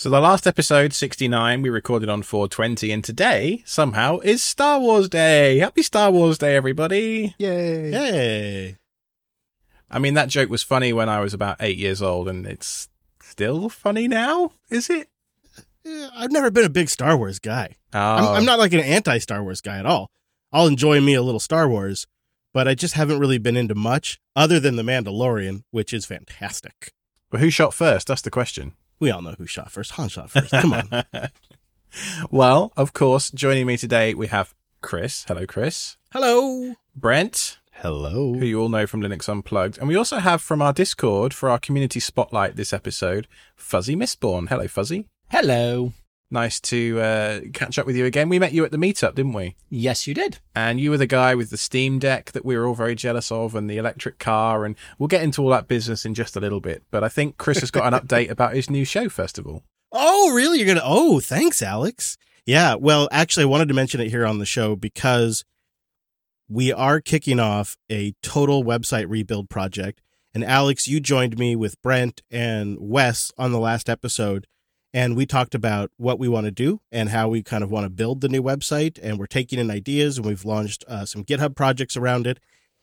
So the last episode, 69, we recorded on 420, and today, somehow, is Star Wars Day. Happy Star Wars Day, everybody. Yay. Yay. I mean, that joke was funny when I was about eight years old, and it's still funny now, is it? Yeah, I've never been a big Star Wars guy. Oh, I'm, I'm not like an anti Star Wars guy at all. I'll enjoy me a little Star Wars, but I just haven't really been into much other than The Mandalorian, which is fantastic. But who shot first? That's the question. We all know who shot first. Han shot first. Come on. well, of course, joining me today, we have Chris. Hello, Chris. Hello. Brent, Hello. who you all know from Linux Unplugged. And we also have from our Discord for our community spotlight this episode, Fuzzy Mistborn. Hello, Fuzzy. Hello. Nice to uh, catch up with you again. We met you at the meetup, didn't we? Yes, you did. And you were the guy with the Steam Deck that we were all very jealous of and the electric car. And we'll get into all that business in just a little bit. But I think Chris has got an update about his new show, first of all. Oh, really? You're going to. Oh, thanks, Alex. Yeah. Well, actually, I wanted to mention it here on the show because we are kicking off a total website rebuild project. And Alex, you joined me with Brent and Wes on the last episode. And we talked about what we want to do and how we kind of want to build the new website. And we're taking in ideas and we've launched uh, some GitHub projects around it.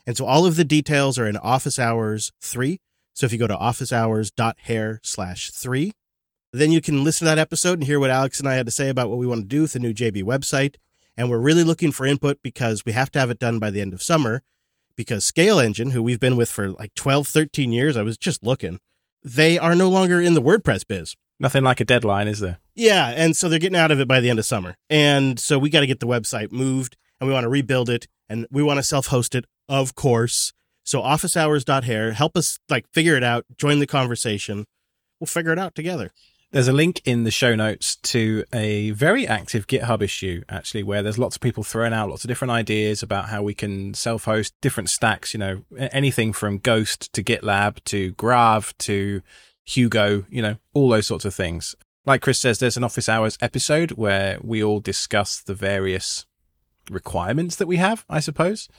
And so all of the details are in Office Hours 3. So if you go to officehours.hair slash 3, then you can listen to that episode and hear what Alex and I had to say about what we want to do with the new JB website. And we're really looking for input because we have to have it done by the end of summer. Because Scale Engine, who we've been with for like 12, 13 years, I was just looking, they are no longer in the WordPress biz. Nothing like a deadline, is there? Yeah. And so they're getting out of it by the end of summer. And so we got to get the website moved and we want to rebuild it and we want to self host it, of course. So officehours.hair, help us like figure it out, join the conversation. We'll figure it out together. There's a link in the show notes to a very active GitHub issue, actually, where there's lots of people throwing out lots of different ideas about how we can self host different stacks, you know, anything from Ghost to GitLab to Grav to Hugo, you know, all those sorts of things. Like Chris says, there's an office hours episode where we all discuss the various requirements that we have, I suppose,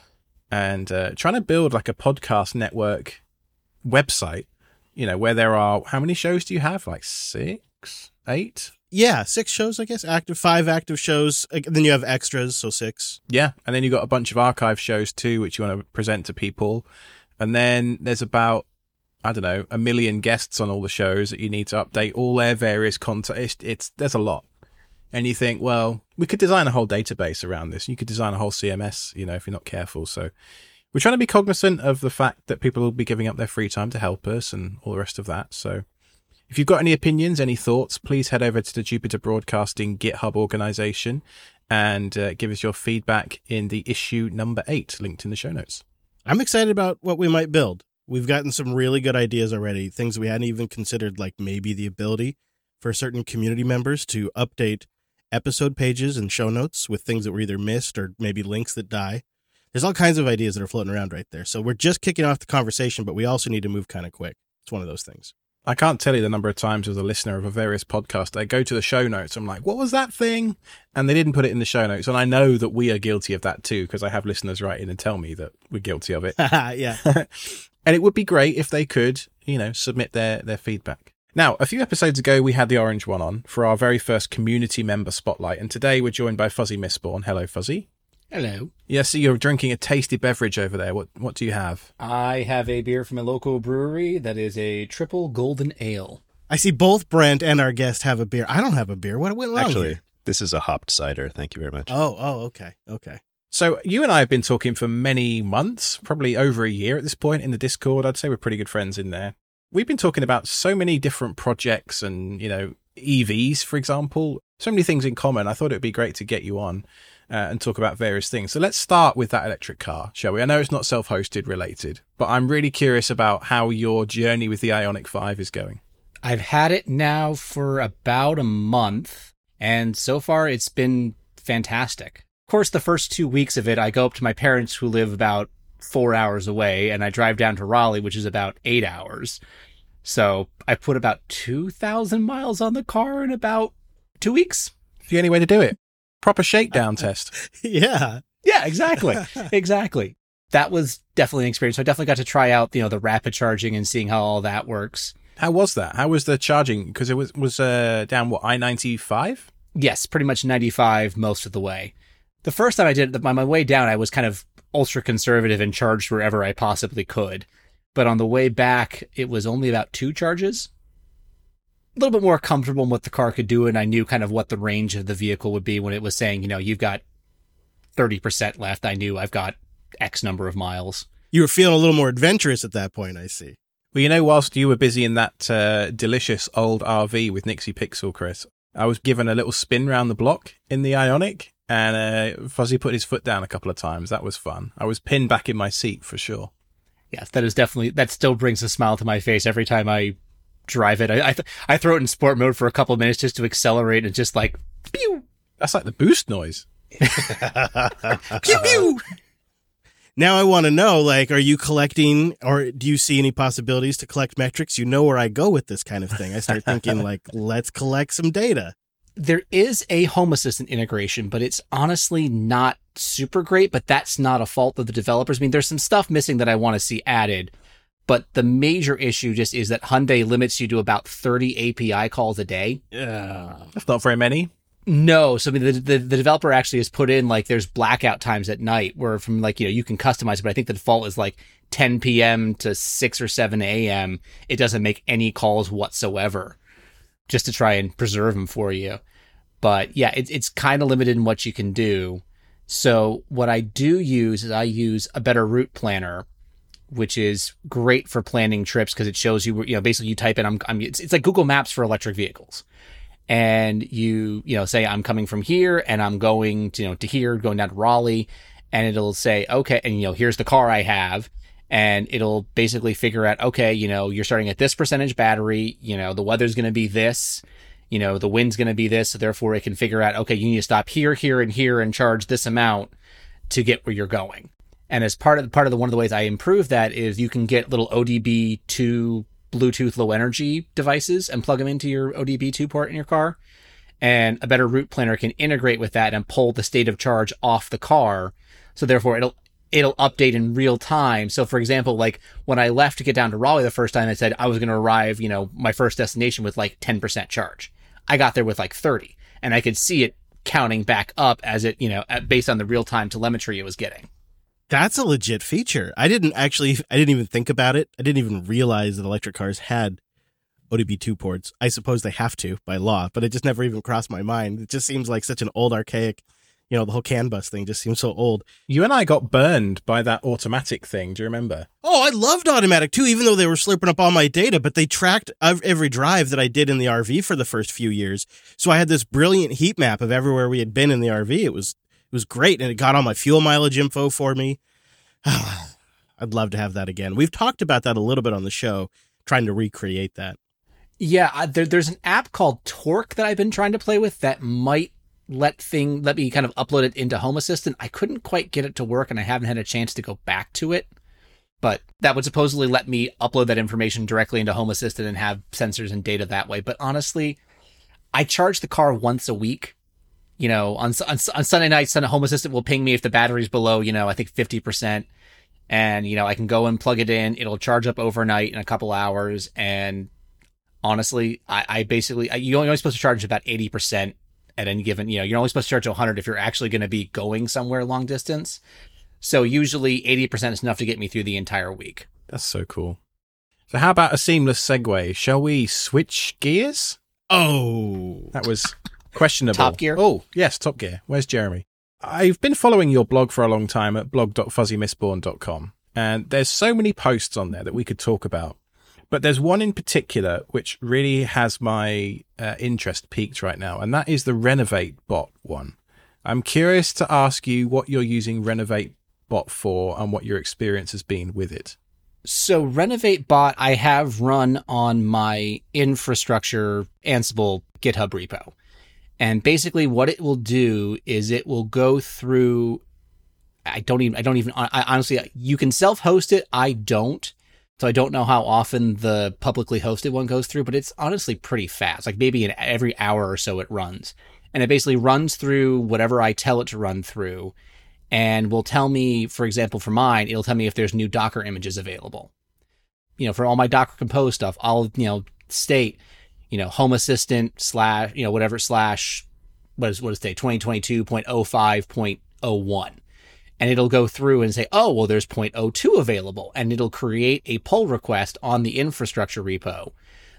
and uh, trying to build like a podcast network website, you know, where there are how many shows do you have? Like six, eight? Yeah, six shows, I guess. Active, five active shows. Then you have extras, so six. Yeah, and then you got a bunch of archive shows too, which you want to present to people, and then there's about I don't know a million guests on all the shows that you need to update all their various content. It's, it's there's a lot, and you think, well, we could design a whole database around this. You could design a whole CMS, you know, if you're not careful. So we're trying to be cognizant of the fact that people will be giving up their free time to help us and all the rest of that. So if you've got any opinions, any thoughts, please head over to the Jupiter Broadcasting GitHub organization and uh, give us your feedback in the issue number eight, linked in the show notes. I'm excited about what we might build. We've gotten some really good ideas already, things we hadn't even considered, like maybe the ability for certain community members to update episode pages and show notes with things that were either missed or maybe links that die. There's all kinds of ideas that are floating around right there. So we're just kicking off the conversation, but we also need to move kind of quick. It's one of those things. I can't tell you the number of times as a listener of a various podcast, I go to the show notes. I'm like, what was that thing? And they didn't put it in the show notes. And I know that we are guilty of that too, because I have listeners write in and tell me that we're guilty of it. yeah. and it would be great if they could, you know, submit their, their feedback. Now, a few episodes ago, we had the orange one on for our very first community member spotlight. And today we're joined by Fuzzy Mistborn. Hello, Fuzzy. Hello. Yes, so you're drinking a tasty beverage over there. What what do you have? I have a beer from a local brewery that is a triple golden ale. I see both Brent and our guest have a beer. I don't have a beer. What went wrong? Actually, here? this is a hopped cider. Thank you very much. Oh, oh, okay. Okay. So you and I have been talking for many months, probably over a year at this point in the Discord. I'd say we're pretty good friends in there. We've been talking about so many different projects and, you know, EVs, for example, so many things in common. I thought it would be great to get you on uh, and talk about various things. So let's start with that electric car, shall we? I know it's not self hosted related, but I'm really curious about how your journey with the Ioniq 5 is going. I've had it now for about a month, and so far it's been fantastic. Of course, the first two weeks of it, I go up to my parents who live about four hours away, and I drive down to Raleigh, which is about eight hours. So I put about 2,000 miles on the car in about two weeks. The only way to do it. Proper shakedown test. Yeah. Yeah, exactly. exactly. That was definitely an experience. So I definitely got to try out, you know, the rapid charging and seeing how all that works. How was that? How was the charging? Because it was was uh, down what I ninety five. Yes, pretty much 95 most of the way. The first time I did it, on my way down, I was kind of ultra conservative and charged wherever I possibly could. But on the way back, it was only about two charges. A little bit more comfortable in what the car could do, and I knew kind of what the range of the vehicle would be when it was saying, you know, you've got 30% left. I knew I've got X number of miles. You were feeling a little more adventurous at that point, I see. Well, you know, whilst you were busy in that uh, delicious old RV with Nixie Pixel, Chris, I was given a little spin round the block in the Ioniq, and uh, Fuzzy put his foot down a couple of times. That was fun. I was pinned back in my seat for sure. Yes, that is definitely that still brings a smile to my face every time I drive it. I I, th- I throw it in sport mode for a couple of minutes just to accelerate and just like pew That's like the boost noise. pew pew. Now I want to know, like, are you collecting, or do you see any possibilities to collect metrics? You know where I go with this kind of thing. I start thinking, like, let's collect some data. There is a Home Assistant integration, but it's honestly not super great. But that's not a fault of the developers. I mean, there's some stuff missing that I want to see added. But the major issue just is that Hyundai limits you to about 30 API calls a day. Yeah. That's not very many. No, so I mean, the, the the developer actually has put in like there's blackout times at night where from like you know you can customize it, but I think the default is like 10 p.m. to 6 or 7 a.m. It doesn't make any calls whatsoever, just to try and preserve them for you. But yeah, it's it's kind of limited in what you can do. So what I do use is I use a better route planner, which is great for planning trips because it shows you you know basically you type in I'm, I'm it's, it's like Google Maps for electric vehicles. And you you know say I'm coming from here and I'm going to you know to here going down to Raleigh and it'll say okay and you know here's the car I have. And it'll basically figure out okay you know you're starting at this percentage battery you know the weather's going to be this you know the wind's going to be this so therefore it can figure out okay you need to stop here here and here and charge this amount to get where you're going and as part of part of the one of the ways I improve that is you can get little ODB two Bluetooth low energy devices and plug them into your ODB2 port in your car. And a better route planner can integrate with that and pull the state of charge off the car. So therefore it'll it'll update in real time. So for example, like when I left to get down to Raleigh the first time, I said I was going to arrive, you know, my first destination with like 10% charge. I got there with like 30 and I could see it counting back up as it, you know, based on the real time telemetry it was getting. That's a legit feature. I didn't actually, I didn't even think about it. I didn't even realize that electric cars had ODB2 ports. I suppose they have to by law, but it just never even crossed my mind. It just seems like such an old, archaic, you know, the whole CAN bus thing just seems so old. You and I got burned by that automatic thing. Do you remember? Oh, I loved automatic too, even though they were slurping up all my data, but they tracked every drive that I did in the RV for the first few years. So I had this brilliant heat map of everywhere we had been in the RV. It was, it was great. And it got all my fuel mileage info for me. I'd love to have that again. We've talked about that a little bit on the show, trying to recreate that. Yeah, there, there's an app called Torque that I've been trying to play with that might let thing let me kind of upload it into Home Assistant. I couldn't quite get it to work, and I haven't had a chance to go back to it. But that would supposedly let me upload that information directly into Home Assistant and have sensors and data that way. But honestly, I charge the car once a week. You know, on on, on Sunday nights, Sunday Home Assistant will ping me if the battery's below, you know, I think fifty percent and you know I can go and plug it in. It'll charge up overnight in a couple hours. And honestly, I, I basically I, you're only supposed to charge about eighty percent at any given. You know, you're only supposed to charge to 100 if you're actually going to be going somewhere long distance. So usually eighty percent is enough to get me through the entire week. That's so cool. So how about a seamless segue? Shall we switch gears? Oh, That was questionable. Top Gear? Oh, yes, Top Gear. Where's Jeremy? I've been following your blog for a long time at blog.fuzzymistborn.com, and there's so many posts on there that we could talk about. But there's one in particular which really has my uh, interest peaked right now, and that is the Renovate bot one. I'm curious to ask you what you're using Renovate bot for and what your experience has been with it. So Renovate Bot I have run on my infrastructure Ansible GitHub repo. And basically what it will do is it will go through I don't even I don't even I, honestly you can self-host it, I don't. So I don't know how often the publicly hosted one goes through, but it's honestly pretty fast. Like maybe in every hour or so it runs. And it basically runs through whatever I tell it to run through and will tell me, for example, for mine, it'll tell me if there's new Docker images available. you know, for all my Docker Compose stuff, I'll, you know, state, you know, Home Assistant slash, you know, whatever slash, what is, what is it, 2022.05.01. And it'll go through and say, oh, well, there's 0.02 available. And it'll create a pull request on the infrastructure repo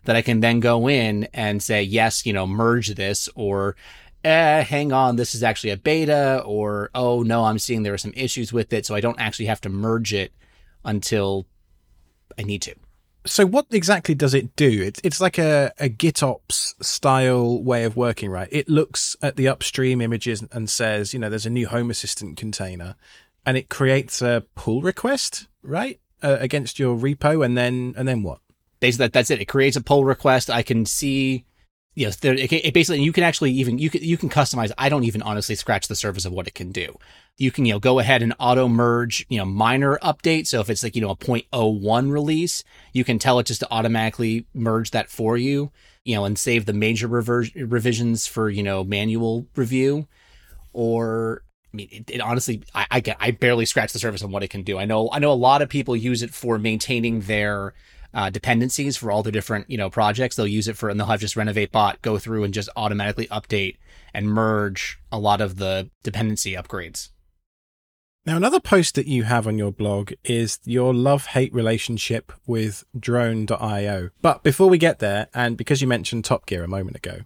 that I can then go in and say, yes, you know, merge this or, eh, hang on, this is actually a beta or, oh, no, I'm seeing there are some issues with it. So I don't actually have to merge it until I need to. So what exactly does it do? It's it's like a, a GitOps style way of working, right? It looks at the upstream images and says, you know, there's a new Home Assistant container, and it creates a pull request, right, uh, against your repo, and then and then what? Basically, that, that's it. It creates a pull request. I can see yes, there, it, it basically you can actually even you can you can customize. I don't even honestly scratch the surface of what it can do. You can you know go ahead and auto merge you know minor updates. So if it's like you know a 0.01 release, you can tell it just to automatically merge that for you. You know, and save the major rever- revisions for you know manual review. Or I mean, it, it honestly, I, I get I barely scratch the surface on what it can do. I know I know a lot of people use it for maintaining their uh, dependencies for all the different you know projects. They'll use it for, and they'll have just renovate bot go through and just automatically update and merge a lot of the dependency upgrades. Now, another post that you have on your blog is your love hate relationship with drone.io. But before we get there, and because you mentioned Top Gear a moment ago,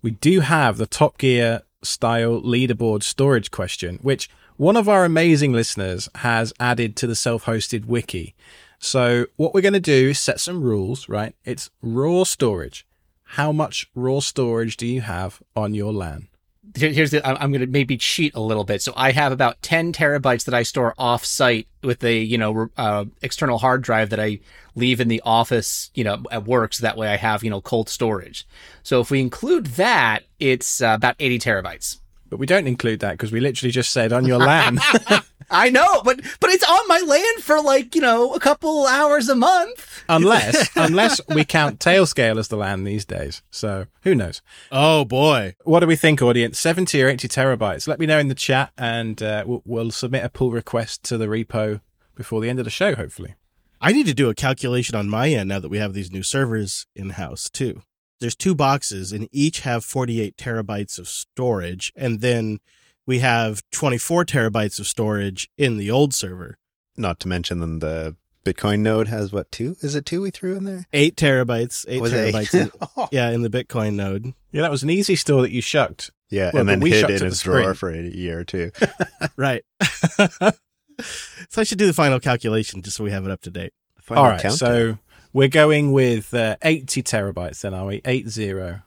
we do have the Top Gear style leaderboard storage question, which one of our amazing listeners has added to the self hosted wiki. So what we're going to do is set some rules, right? It's raw storage. How much raw storage do you have on your LAN? Here's the, I'm going to maybe cheat a little bit. So I have about 10 terabytes that I store off site with a, you know, uh, external hard drive that I leave in the office, you know, at work. So that way I have, you know, cold storage. So if we include that, it's uh, about 80 terabytes. But we don't include that because we literally just said on your land. I know, but but it's on my land for like you know a couple hours a month. Unless unless we count Tailscale as the land these days. So who knows? Oh boy, what do we think, audience? Seventy or eighty terabytes? Let me know in the chat, and uh, we'll, we'll submit a pull request to the repo before the end of the show. Hopefully, I need to do a calculation on my end now that we have these new servers in house too. There's two boxes, and each have 48 terabytes of storage, and then we have 24 terabytes of storage in the old server. Not to mention then the Bitcoin node has what two? Is it two we threw in there? Eight terabytes. Eight was terabytes. In, oh. Yeah, in the Bitcoin node. Yeah, that was an easy store that you shucked. Yeah, well, and then we hid in a drawer for a year or two. right. so I should do the final calculation just so we have it up to date. All right. Countdown. So we're going with uh, 80 terabytes then, are we? Eight zero.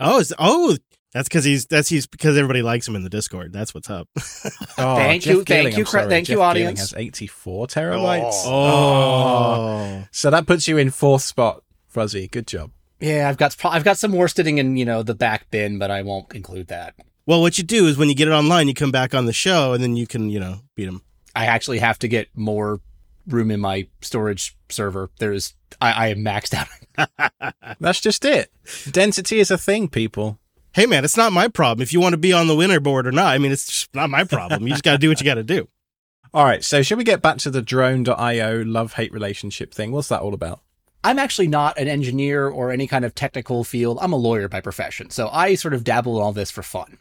Oh, oh, that's because he's that's he's because everybody likes him in the Discord. That's what's up. oh, thank Jeff you, Gilling, thank you, thank Jeff you, audience. has eighty four terabytes. Oh. oh. so that puts you in fourth spot, Fuzzy. Good job. Yeah, I've got I've got some more sitting in you know the back bin, but I won't include that. Well, what you do is when you get it online, you come back on the show, and then you can you know beat them. I actually have to get more room in my storage server. There's I, I am maxed out. That's just it. Density is a thing, people hey man, it's not my problem if you want to be on the winner board or not. I mean, it's not my problem. You just got to do what you got to do. All right. So, should we get back to the drone.io love hate relationship thing? What's that all about? I'm actually not an engineer or any kind of technical field. I'm a lawyer by profession. So, I sort of dabble in all this for fun.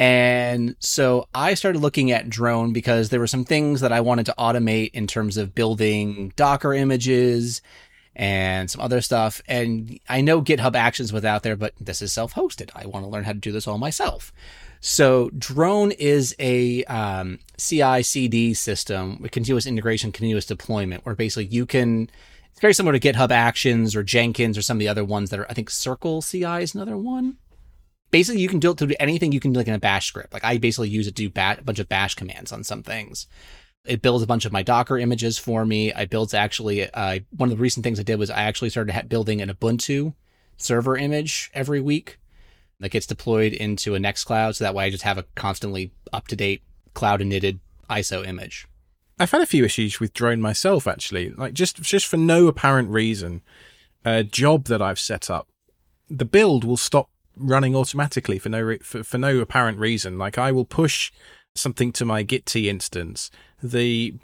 And so I started looking at drone because there were some things that I wanted to automate in terms of building Docker images and some other stuff. And I know GitHub Actions was out there, but this is self hosted. I want to learn how to do this all myself. So Drone is a um, CI CD system with continuous integration, continuous deployment, where basically you can. It's very similar to GitHub Actions or Jenkins or some of the other ones that are. I think Circle CI is another one. Basically, you can do it to do anything you can do like in a Bash script. Like I basically use it to do bat, a bunch of Bash commands on some things. It builds a bunch of my Docker images for me. I built actually, uh, one of the recent things I did was I actually started building an Ubuntu server image every week that gets deployed into a Nextcloud. So that way I just have a constantly up to date cloud knitted ISO image. I've had a few issues with drone myself, actually. Like just, just for no apparent reason, a job that I've set up, the build will stop running automatically for no, re- for, for no apparent reason. Like I will push something to my Git instance, the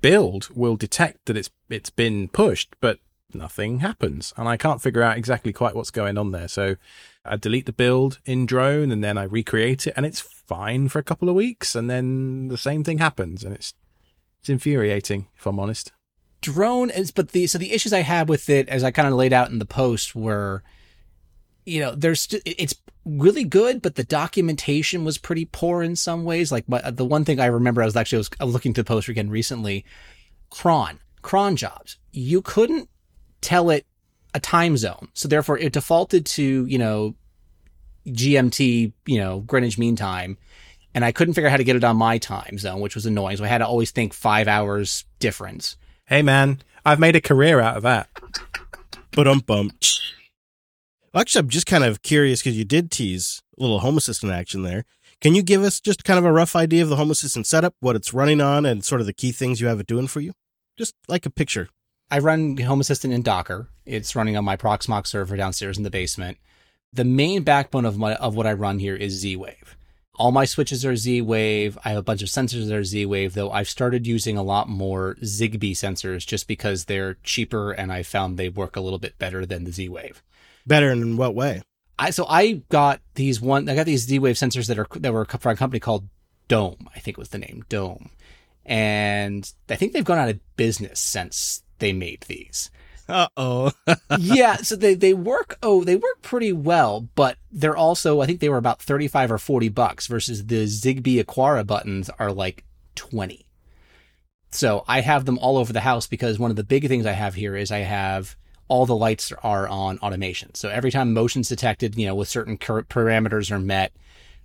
build will detect that it's it's been pushed, but nothing happens. And I can't figure out exactly quite what's going on there. So I delete the build in drone and then I recreate it and it's fine for a couple of weeks. And then the same thing happens. And it's, it's infuriating, if I'm honest. drone is but the so the issues i had with it as i kind of laid out in the post were you know there's st- it's really good but the documentation was pretty poor in some ways. Like my, the one thing i remember i was actually I was, looking to the poster again recently. Cron cron jobs. You couldn't tell it a time zone. So therefore it defaulted to you know gmt you know greenwich mean time and i couldn't figure out how to get it on my time zone which was annoying. So i had to always think five hours difference. Hey man, I've made a career out of that. But um bum. Actually, I'm just kind of curious because you did tease a little Home Assistant action there. Can you give us just kind of a rough idea of the Home Assistant setup, what it's running on, and sort of the key things you have it doing for you? Just like a picture. I run Home Assistant in Docker. It's running on my Proxmox server downstairs in the basement. The main backbone of my of what I run here is Z-Wave. All my switches are Z-Wave. I have a bunch of sensors that are Z-Wave, though I've started using a lot more Zigbee sensors just because they're cheaper and I found they work a little bit better than the Z-Wave. Better in what way? I so I got these one I got these Z-Wave sensors that are that were from a company called Dome. I think was the name Dome, and I think they've gone out of business since they made these. Uh oh. yeah, so they they work oh they work pretty well, but they're also I think they were about 35 or 40 bucks versus the Zigbee Aqara buttons are like 20. So I have them all over the house because one of the big things I have here is I have all the lights are on automation. So every time motion's detected, you know, with certain parameters are met,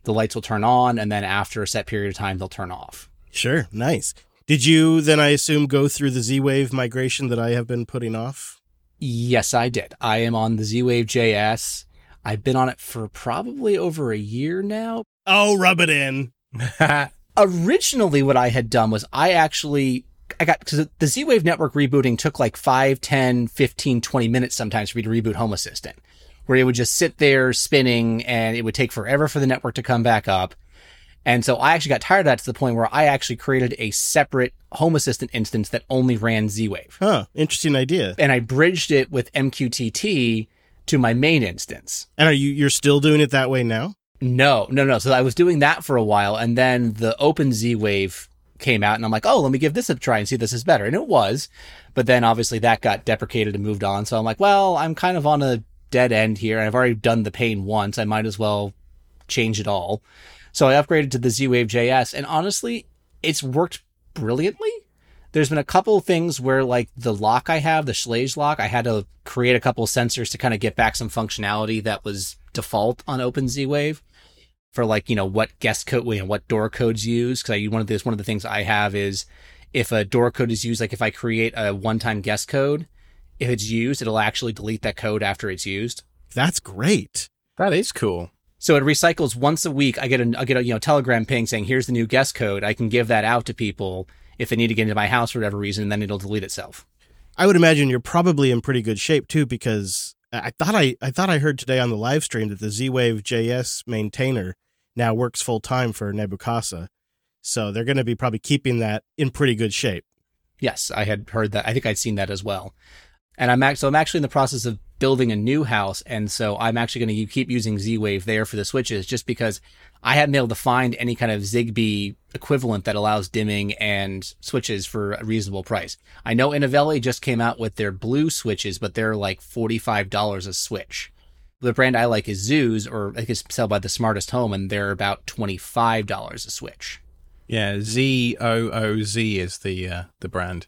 the lights will turn on and then after a set period of time they'll turn off. Sure. Nice. Did you then, I assume, go through the Z Wave migration that I have been putting off? Yes, I did. I am on the Z-Wave JS. I've been on it for probably over a year now. Oh, rub it in. Originally, what I had done was I actually, I got, because the Z-Wave network rebooting took like 5, 10, 15, 20 minutes sometimes for me to reboot Home Assistant, where it would just sit there spinning and it would take forever for the network to come back up. And so I actually got tired of that to the point where I actually created a separate Home Assistant instance that only ran Z-Wave. Huh. Interesting idea. And I bridged it with MQTT to my main instance. And are you you're still doing it that way now? No, no, no. So I was doing that for a while, and then the Open Z Wave came out, and I'm like, oh, let me give this a try and see if this is better. And it was, but then obviously that got deprecated and moved on. So I'm like, well, I'm kind of on a dead end here. I've already done the pain once. I might as well change it all. So I upgraded to the Z Wave JS, and honestly, it's worked brilliantly. There's been a couple things where, like the lock I have, the Schlage lock, I had to create a couple of sensors to kind of get back some functionality that was default on Open Z Wave for like you know what guest code, you know, what door codes use. Because I one of this one of the things I have is if a door code is used, like if I create a one-time guest code, if it's used, it'll actually delete that code after it's used. That's great. that is cool. So it recycles once a week. I get a I get a you know telegram ping saying here's the new guest code. I can give that out to people if they need to get into my house for whatever reason, and then it'll delete itself. I would imagine you're probably in pretty good shape too, because I thought I, I thought I heard today on the live stream that the Z Wave JS maintainer now works full time for Nabu Casa. So they're going to be probably keeping that in pretty good shape. Yes, I had heard that. I think I'd seen that as well. And I'm act- so I'm actually in the process of building a new house, and so I'm actually going to keep using Z-Wave there for the switches, just because I haven't been able to find any kind of Zigbee equivalent that allows dimming and switches for a reasonable price. I know Inovelli just came out with their blue switches, but they're like forty-five dollars a switch. The brand I like is Zooz, or I guess sell by the Smartest Home, and they're about twenty-five dollars a switch. Yeah, Z O O Z is the uh, the brand.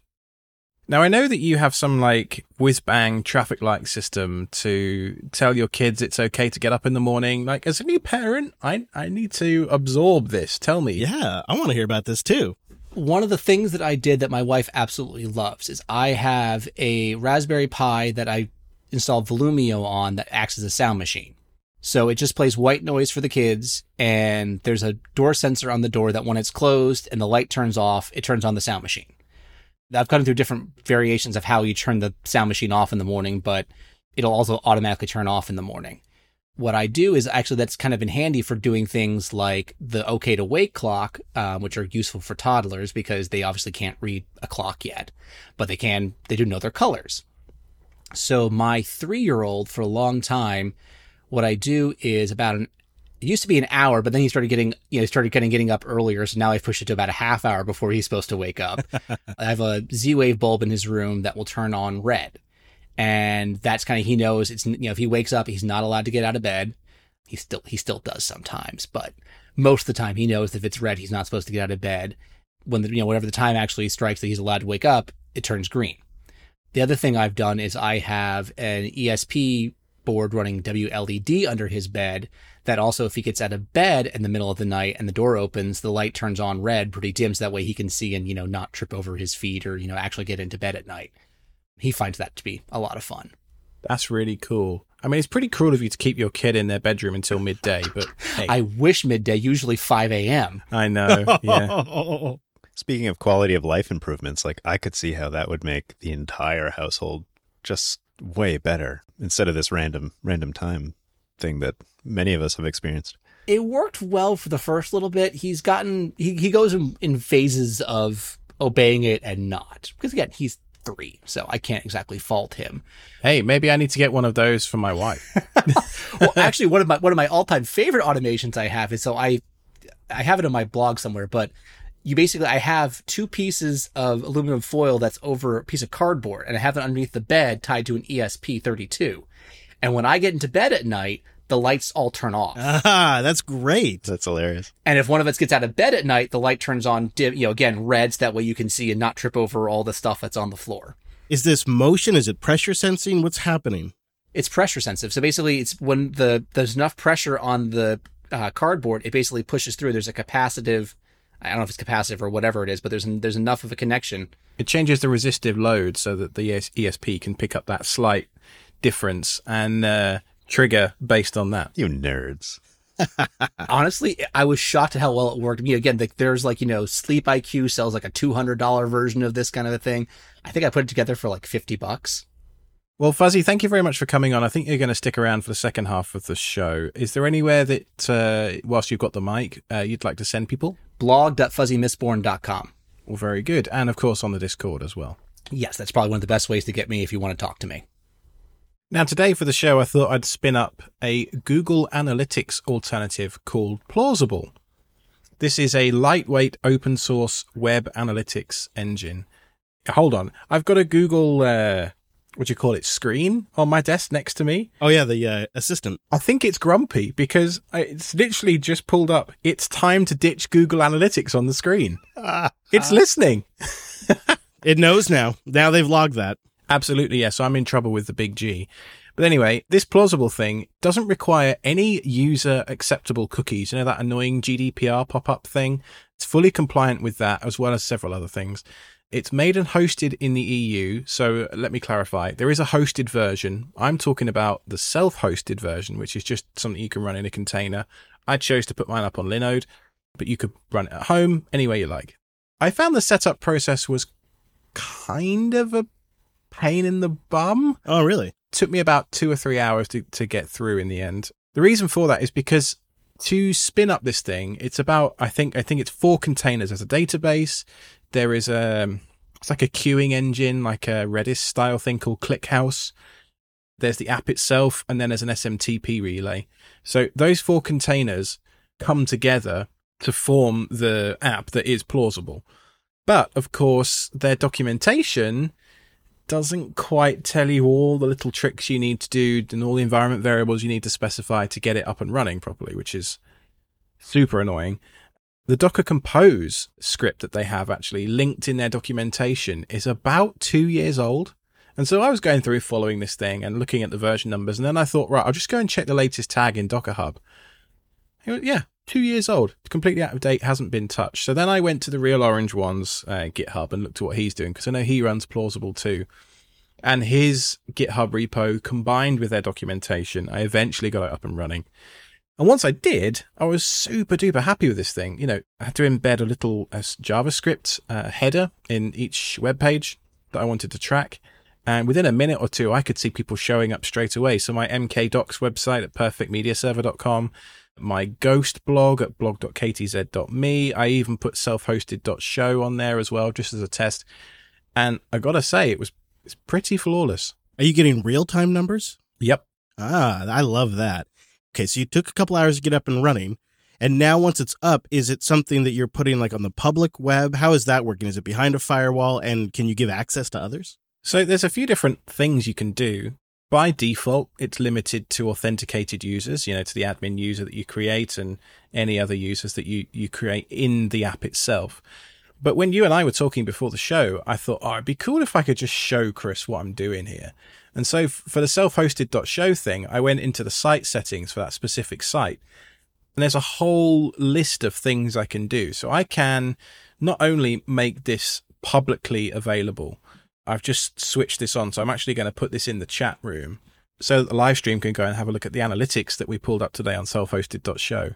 Now I know that you have some like whiz bang traffic light system to tell your kids it's okay to get up in the morning. Like as a new parent, I I need to absorb this. Tell me. Yeah, I want to hear about this too. one of the things that I did that my wife absolutely loves is I have a Raspberry Pi that I installed Volumio on that acts as a sound machine. So it just plays white noise for the kids, and there's a door sensor on the door that when it's closed and the light turns off, it turns on the sound machine. I've gone through different variations of how you turn the sound machine off in the morning, but it'll also automatically turn off in the morning. What I do is actually that's kind of been handy for doing things like the OK to wake clock, um, which are useful for toddlers because they obviously can't read a clock yet, but they can, they do know their colors. So my three year old for a long time, what I do is about an it used to be an hour, but then he started getting, you know, he started getting getting up earlier. So now I've pushed it to about a half hour before he's supposed to wake up. I have a Z Wave bulb in his room that will turn on red. And that's kind of, he knows it's, you know, if he wakes up, he's not allowed to get out of bed. He still, he still does sometimes, but most of the time he knows if it's red, he's not supposed to get out of bed. When the, you know, whatever the time actually strikes that he's allowed to wake up, it turns green. The other thing I've done is I have an ESP board running WLED under his bed that also if he gets out of bed in the middle of the night and the door opens, the light turns on red pretty dim so that way he can see and, you know, not trip over his feet or, you know, actually get into bed at night. He finds that to be a lot of fun. That's really cool. I mean, it's pretty cruel of you to keep your kid in their bedroom until midday, but hey, I wish midday, usually 5 a.m. I know. Yeah. Speaking of quality of life improvements, like I could see how that would make the entire household just way better instead of this random random time thing that many of us have experienced. It worked well for the first little bit. He's gotten, he, he goes in, in phases of obeying it and not. Because again, he's three, so I can't exactly fault him. Hey, maybe I need to get one of those for my wife. well, actually, one of my one of my all time favorite automations I have is so I I have it on my blog somewhere, but you basically I have two pieces of aluminum foil that's over a piece of cardboard, and I have it underneath the bed tied to an ESP32. And when I get into bed at night, the lights all turn off. Ah, that's great. That's hilarious. And if one of us gets out of bed at night, the light turns on dim, you know, again, reds. so that way you can see and not trip over all the stuff that's on the floor. Is this motion? Is it pressure sensing? What's happening? It's pressure sensitive. So basically, it's when the there's enough pressure on the uh, cardboard, it basically pushes through. There's a capacitive, I don't know if it's capacitive or whatever it is, but there's there's enough of a connection. It changes the resistive load so that the ES- ESP can pick up that slight difference and uh, trigger based on that. You nerds. Honestly, I was shocked at how well it worked. I mean, again, like, there's like you know, Sleep IQ sells like a two hundred dollar version of this kind of a thing. I think I put it together for like fifty bucks. Well, Fuzzy, thank you very much for coming on. I think you're going to stick around for the second half of the show. Is there anywhere that, uh, whilst you've got the mic, uh, you'd like to send people? Blog.fuzzymistborn.com. Well, very good. And of course on the Discord as well. Yes, that's probably one of the best ways to get me if you want to talk to me. Now, today for the show, I thought I'd spin up a Google Analytics alternative called Plausible. This is a lightweight open source web analytics engine. Hold on. I've got a Google, uh, what do you call it, screen on my desk next to me. Oh yeah, the uh, assistant. I think it's grumpy because it's literally just pulled up. It's time to ditch Google Analytics on the screen. It's listening. It knows now. Now they've logged that. Absolutely, yes. I'm in trouble with the big G. But anyway, this plausible thing doesn't require any user acceptable cookies. You know, that annoying GDPR pop up thing? It's fully compliant with that, as well as several other things. It's made and hosted in the EU. So uh, let me clarify. There is a hosted version. I'm talking about the self hosted version, which is just something you can run in a container. I chose to put mine up on Linode, but you could run it at home any way you like. I found the setup process was kind of a pain in the bum Oh really? took me about two or three hours to, to get through in the end. The reason for that is because to spin up this thing, it's about I think I think it's four containers as a database. There is a it's like a queuing engine, like a Redis style thing called ClickHouse. There's the app itself, and then there's an SMTP relay. So those four containers come together to form the app that is plausible. But of course, their documentation doesn't quite tell you all the little tricks you need to do and all the environment variables you need to specify to get it up and running properly, which is super annoying. The Docker Compose script that they have actually linked in their documentation is about two years old. And so I was going through following this thing and looking at the version numbers, and then I thought, right, I'll just go and check the latest tag in Docker Hub. Yeah, two years old, completely out of date, hasn't been touched. So then I went to the Real Orange One's uh, GitHub and looked at what he's doing because I know he runs Plausible too. And his GitHub repo combined with their documentation, I eventually got it up and running. And once I did, I was super duper happy with this thing. You know, I had to embed a little uh, JavaScript uh, header in each web page that I wanted to track. And within a minute or two, I could see people showing up straight away. So my MK Docs website at perfectmediaserver.com, my Ghost blog at blog.ktz.me. I even put self-hosted.show on there as well, just as a test. And I gotta say, it was it's pretty flawless. Are you getting real time numbers? Yep. Ah, I love that. Okay, so you took a couple hours to get up and running. And now once it's up, is it something that you're putting like on the public web? How is that working? Is it behind a firewall and can you give access to others? So there's a few different things you can do. By default, it's limited to authenticated users, you know, to the admin user that you create and any other users that you, you create in the app itself. But when you and I were talking before the show, I thought, oh, it'd be cool if I could just show Chris what I'm doing here. And so for the self-hosted.show thing, I went into the site settings for that specific site. And there's a whole list of things I can do. So I can not only make this publicly available, I've just switched this on. So I'm actually going to put this in the chat room so that the live stream can go and have a look at the analytics that we pulled up today on self-hosted.show.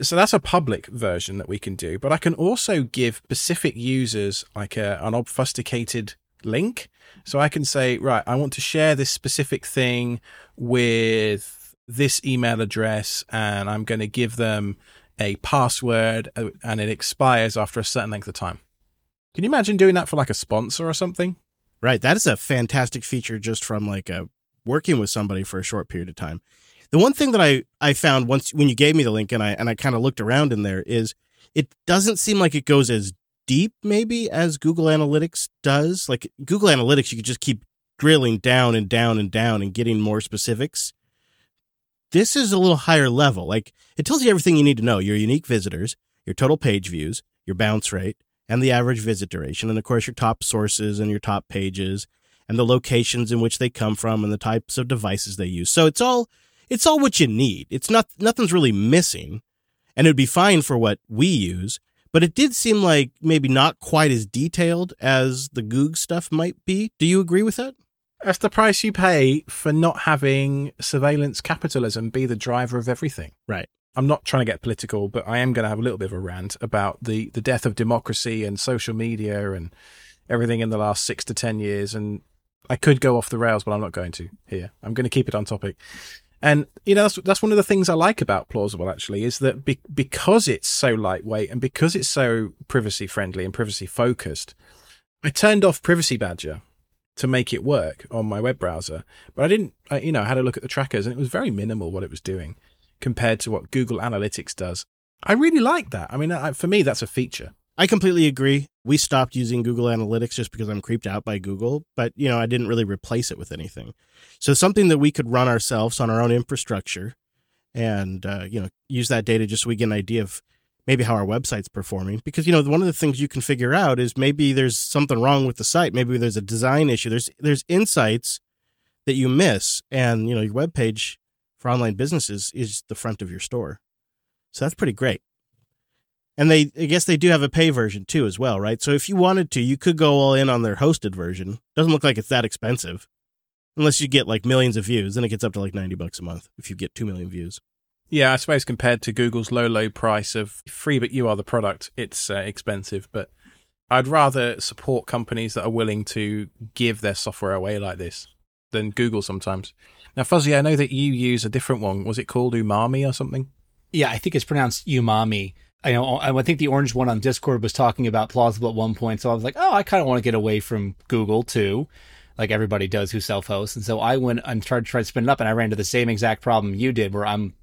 So that's a public version that we can do, but I can also give specific users like a, an obfuscated link. So I can say, right, I want to share this specific thing with this email address and I'm going to give them a password uh, and it expires after a certain length of time. Can you imagine doing that for like a sponsor or something? Right. That is a fantastic feature just from like a working with somebody for a short period of time. The one thing that I, I found once when you gave me the link and I and I kind of looked around in there is it doesn't seem like it goes as deep maybe as Google Analytics does. Like Google Analytics, you could just keep drilling down and down and down and getting more specifics. This is a little higher level. Like it tells you everything you need to know: your unique visitors, your total page views, your bounce rate, and the average visit duration, and of course your top sources and your top pages, and the locations in which they come from, and the types of devices they use. So it's all it's all what you need. It's not nothing's really missing, and it'd be fine for what we use. But it did seem like maybe not quite as detailed as the Goog stuff might be. Do you agree with that? That's the price you pay for not having surveillance capitalism be the driver of everything. Right. I'm not trying to get political, but I am going to have a little bit of a rant about the, the death of democracy and social media and everything in the last six to 10 years. And I could go off the rails, but I'm not going to here. I'm going to keep it on topic. And, you know, that's, that's one of the things I like about Plausible actually is that be, because it's so lightweight and because it's so privacy friendly and privacy focused, I turned off Privacy Badger to make it work on my web browser. But I didn't, I, you know, I had a look at the trackers and it was very minimal what it was doing compared to what Google Analytics does. I really like that. I mean, I, for me, that's a feature. I completely agree. We stopped using Google Analytics just because I'm creeped out by Google, but you know, I didn't really replace it with anything. So something that we could run ourselves on our own infrastructure and uh, you know, use that data just so we get an idea of maybe how our website's performing because you know, one of the things you can figure out is maybe there's something wrong with the site, maybe there's a design issue. There's there's insights that you miss and you know, your web page for online businesses is the front of your store. So that's pretty great. And they, I guess they do have a pay version too, as well, right? So if you wanted to, you could go all in on their hosted version. Doesn't look like it's that expensive, unless you get like millions of views. Then it gets up to like ninety bucks a month if you get two million views. Yeah, I suppose compared to Google's low, low price of free, but you are the product, it's uh, expensive. But I'd rather support companies that are willing to give their software away like this than Google sometimes. Now, Fuzzy, I know that you use a different one. Was it called Umami or something? Yeah, I think it's pronounced umami. I know. I think the orange one on Discord was talking about plausible at one point. So I was like, oh, I kind of want to get away from Google too, like everybody does who self hosts. And so I went and tried to to spin it up, and I ran into the same exact problem you did, where I'm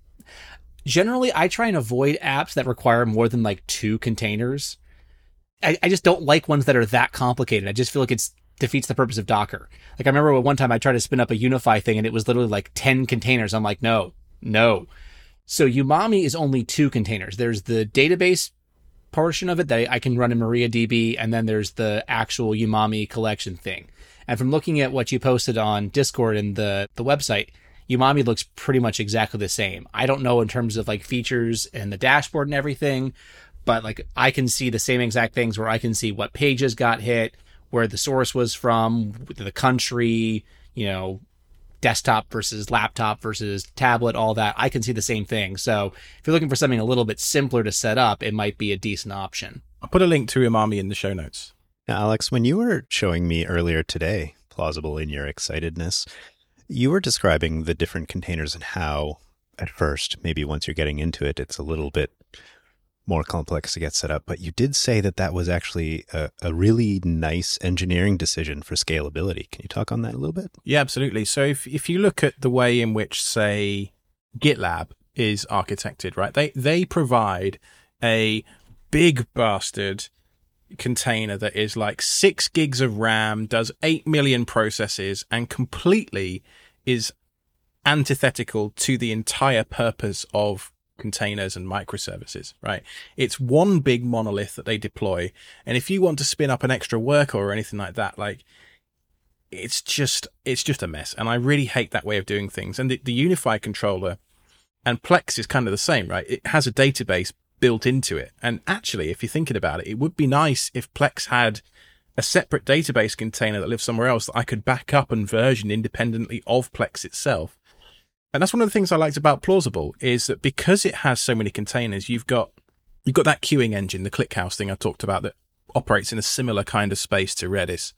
generally I try and avoid apps that require more than like two containers. I, I just don't like ones that are that complicated. I just feel like it's defeats the purpose of Docker. Like I remember one time I tried to spin up a UniFi thing and it was literally like 10 containers. I'm like, no, no. So Umami is only two containers. There's the database portion of it that I can run in MariaDB, and then there's the actual Umami collection thing. And from looking at what you posted on Discord and the, the website, Umami looks pretty much exactly the same. I don't know in terms of like features and the dashboard and everything, but like I can see the same exact things where I can see what pages got hit, where the source was from, the country, you know, desktop versus laptop versus tablet, all that. I can see the same thing. So if you're looking for something a little bit simpler to set up, it might be a decent option. I'll put a link to Umami in the show notes. Now, Alex, when you were showing me earlier today, plausible in your excitedness, you were describing the different containers and how, at first, maybe once you're getting into it, it's a little bit more complex to get set up. But you did say that that was actually a, a really nice engineering decision for scalability. Can you talk on that a little bit? Yeah, absolutely. So if if you look at the way in which, say, GitLab is architected, right? They they provide a big bastard container that is like six gigs of RAM, does eight million processes, and completely is antithetical to the entire purpose of containers and microservices, right? It's one big monolith that they deploy. And if you want to spin up an extra worker or anything like that, like it's just it's just a mess. And I really hate that way of doing things. And the, the UniFi controller and Plex is kind of the same, right? It has a database built into it. And actually, if you're thinking about it, it would be nice if Plex had a separate database container that lives somewhere else that I could back up and version independently of Plex itself. And that's one of the things I liked about Plausible is that because it has so many containers, you've got you've got that queuing engine, the ClickHouse thing I talked about that operates in a similar kind of space to Redis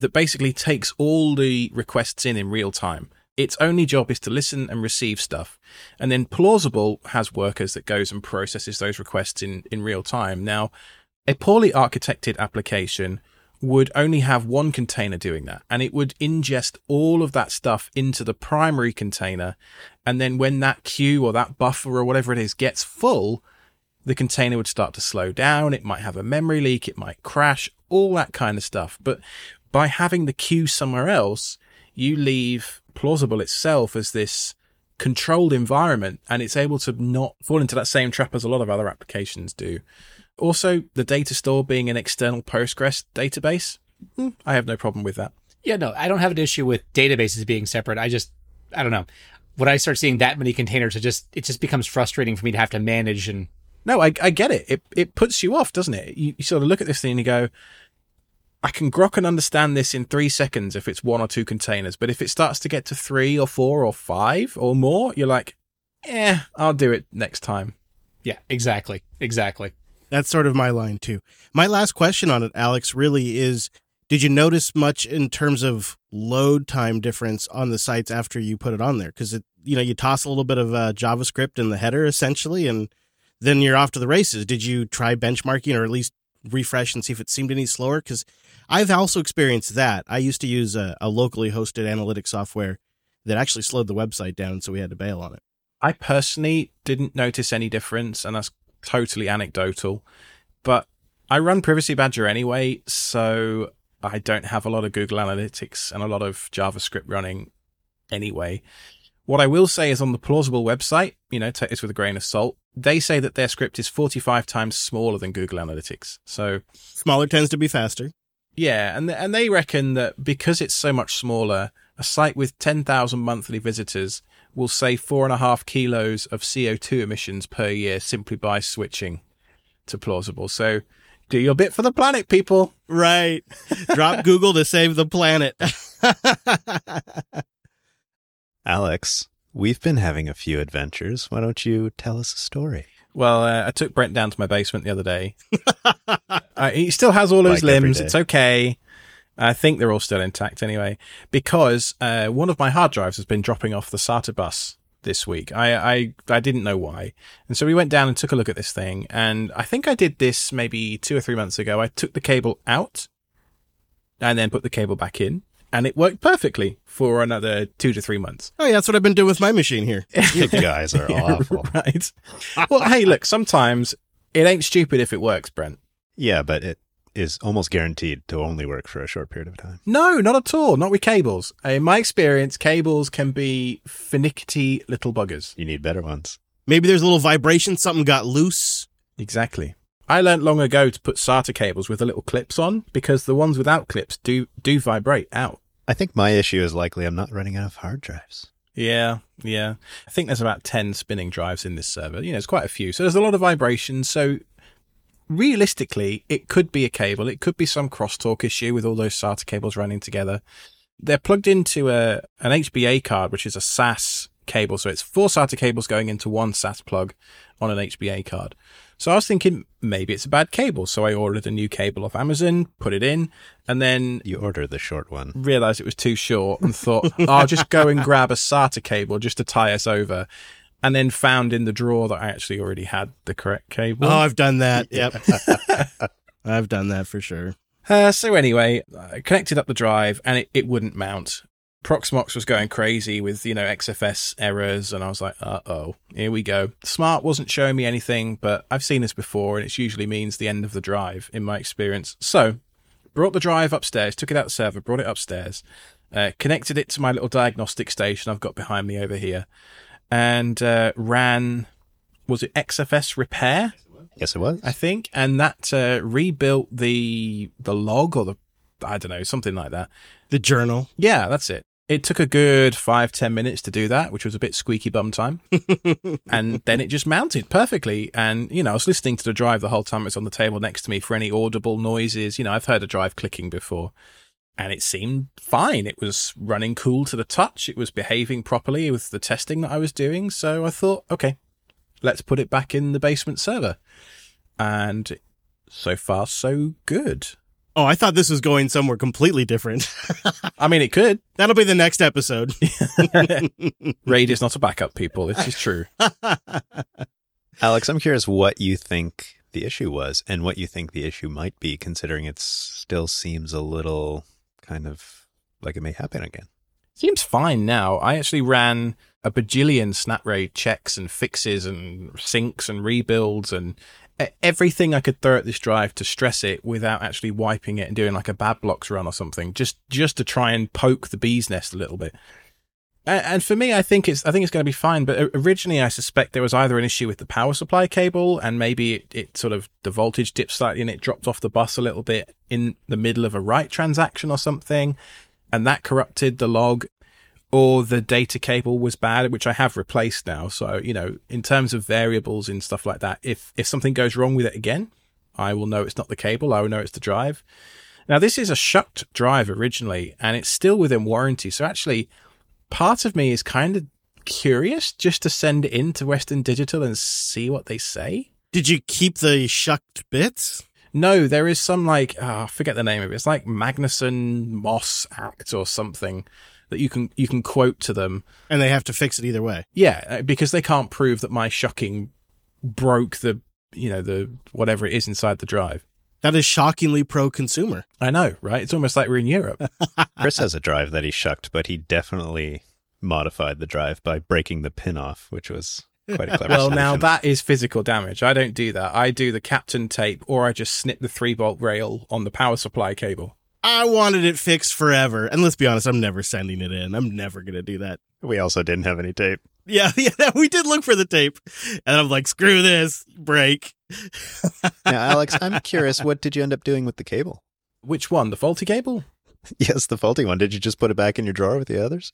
that basically takes all the requests in in real time. Its only job is to listen and receive stuff. And then Plausible has workers that goes and processes those requests in, in real time. Now, a poorly architected application would only have one container doing that and it would ingest all of that stuff into the primary container. And then when that queue or that buffer or whatever it is gets full, the container would start to slow down. It might have a memory leak. It might crash, all that kind of stuff. But by having the queue somewhere else, you leave plausible itself as this controlled environment and it's able to not fall into that same trap as a lot of other applications do. Also, the data store being an external Postgres database, hmm, I have no problem with that. Yeah, no, I don't have an issue with databases being separate. I just, I don't know. When I start seeing that many containers, it just it just becomes frustrating for me to have to manage and. No, I, I get it. It it puts you off, doesn't it? You, you sort of look at this thing and you go, I can grok and understand this in three seconds if it's one or two containers, but if it starts to get to three or four or five or more, you're like, eh, I'll do it next time. Yeah, exactly, exactly. That's sort of my line too. My last question on it, Alex, really is did you notice much in terms of load time difference on the sites after you put it on there? Because it, you know, you toss a little bit of uh, JavaScript in the header essentially, and then you're off to the races. Did you try benchmarking or at least refresh and see if it seemed any slower? Because I've also experienced that. I used to use a, a locally hosted analytic software that actually slowed the website down, so we had to bail on it. I personally didn't notice any difference, and that's totally anecdotal. But I run Privacy Badger anyway, so I don't have a lot of Google Analytics and a lot of JavaScript running anyway. What I will say is on the plausible website, you know, take this with a grain of salt. They say that their script is 45 times smaller than Google Analytics. So smaller tends to be faster. Yeah, and and they reckon that because it's so much smaller, a site with 10,000 monthly visitors will save four and a half kilos of CO2 emissions per year simply by switching to plausible. So do your bit for the planet, people. Right. Drop Google to save the planet. Alex, we've been having a few adventures. Why don't you tell us a story? Well, uh, I took Brent down to my basement the other day. uh, he still has all his limbs. It's okay. I think they're all still intact anyway, because uh, one of my hard drives has been dropping off the SATA bus this week. I, I I didn't know why, and so we went down and took a look at this thing. And I think I did this maybe two or three months ago. I took the cable out, and then put the cable back in, and it worked perfectly for another two to three months. Oh yeah, that's what I've been doing with my machine here. you guys are awful, right? Well, hey, look, sometimes it ain't stupid if it works, Brent. Yeah, but it is almost guaranteed to only work for a short period of time. No, not at all. Not with cables. Uh, in my experience, cables can be finicky little buggers. You need better ones. Maybe there's a little vibration, something got loose. Exactly. I learned long ago to put SATA cables with the little clips on because the ones without clips do do vibrate out. I think my issue is likely I'm not running enough hard drives. Yeah, yeah. I think there's about 10 spinning drives in this server. You know, it's quite a few. So there's a lot of vibration. So realistically, it could be a cable. It could be some crosstalk issue with all those SATA cables running together. They're plugged into a an HBA card, which is a SAS cable. So it's four SATA cables going into one SAS plug on an HBA card. So I was thinking maybe it's a bad cable. So I ordered a new cable off Amazon, put it in, and then you ordered the short one. Realized it was too short and thought, I'll just go and grab a SATA cable just to tie us over. And then found in the drawer that I actually already had the correct cable. Oh, I've done that. Yep. I've done that for sure. Uh, so anyway, I connected up the drive and it, it wouldn't mount. Proxmox was going crazy with, you know, XFS errors and I was like, uh oh, here we go. Smart wasn't showing me anything, but I've seen this before and it usually means the end of the drive in my experience. So brought the drive upstairs, took it out of the server, brought it upstairs, uh, connected it to my little diagnostic station I've got behind me over here and uh, ran, was it XFS repair? Yes, it was. I think, and that uh, rebuilt the the log or the I don't know something like that. The journal. Yeah, that's it. It took a good five ten minutes to do that, which was a bit squeaky bum time, and then it just mounted perfectly. And you know, I was listening to the drive the whole time it was on the table next to me for any audible noises. You know, I've heard a drive clicking before, and it seemed fine. It was running cool to the touch. It was behaving properly with the testing that I was doing. So I thought, okay, let's put it back in the basement server. And so far, so good. Oh, I thought this was going somewhere completely different. I mean, it could. That'll be the next episode. Raid is not a backup, people. This is true. Alex, I'm curious what you think the issue was and what you think the issue might be, considering it still seems a little kind of like it may happen again. Seems fine now. I actually ran a bajillion SnapRaid checks and fixes and syncs and rebuilds and everything I could throw at this drive to stress it without actually wiping it and doing like a bad blocks run or something, just just to try and poke the bee's nest a little bit. And for me, I think it's I think it's going to be fine. But originally, I suspect there was either an issue with the power supply cable, and maybe it, it sort of the voltage dipped slightly and it dropped off the bus a little bit in the middle of a write transaction or something, and that corrupted the log or the data cable was bad, which I have replaced now. So, you know, in terms of variables and stuff like that, if, if something goes wrong with it again, I will know it's not the cable. I will know it's the drive. Now, this is a shucked drive originally, and it's still within warranty. So actually, part of me is kind of curious just to send it in to Western Digital and see what they say. Did you keep the shucked bits? No, there is some like oh, I forget the name of it. It's like Magnuson Moss Act or something that you can you can quote to them. And they have to fix it either way. Yeah, uh, because they can't prove that my shucking broke the you know the whatever it is inside the drive. That is shockingly pro consumer. I know, right? It's almost like we're in Europe. Chris has a drive that he shucked, but he definitely modified the drive by breaking the pin off, which was quite a clever well, now that is physical damage. I don't do that. I do the Kapton tape, or I just snip the three volt rail on the power supply cable. I wanted it fixed forever. And let's be honest, I'm never sending it in. I'm never going to do that. we also didn't have any tape. Yeah, yeah, we did look for the tape. And I'm like, screw this, break. Now, Alex, I'm curious, what did you end up doing with the cable? Which one? The faulty cable? Yes, the faulty one. Did you just put it back in your drawer with the others?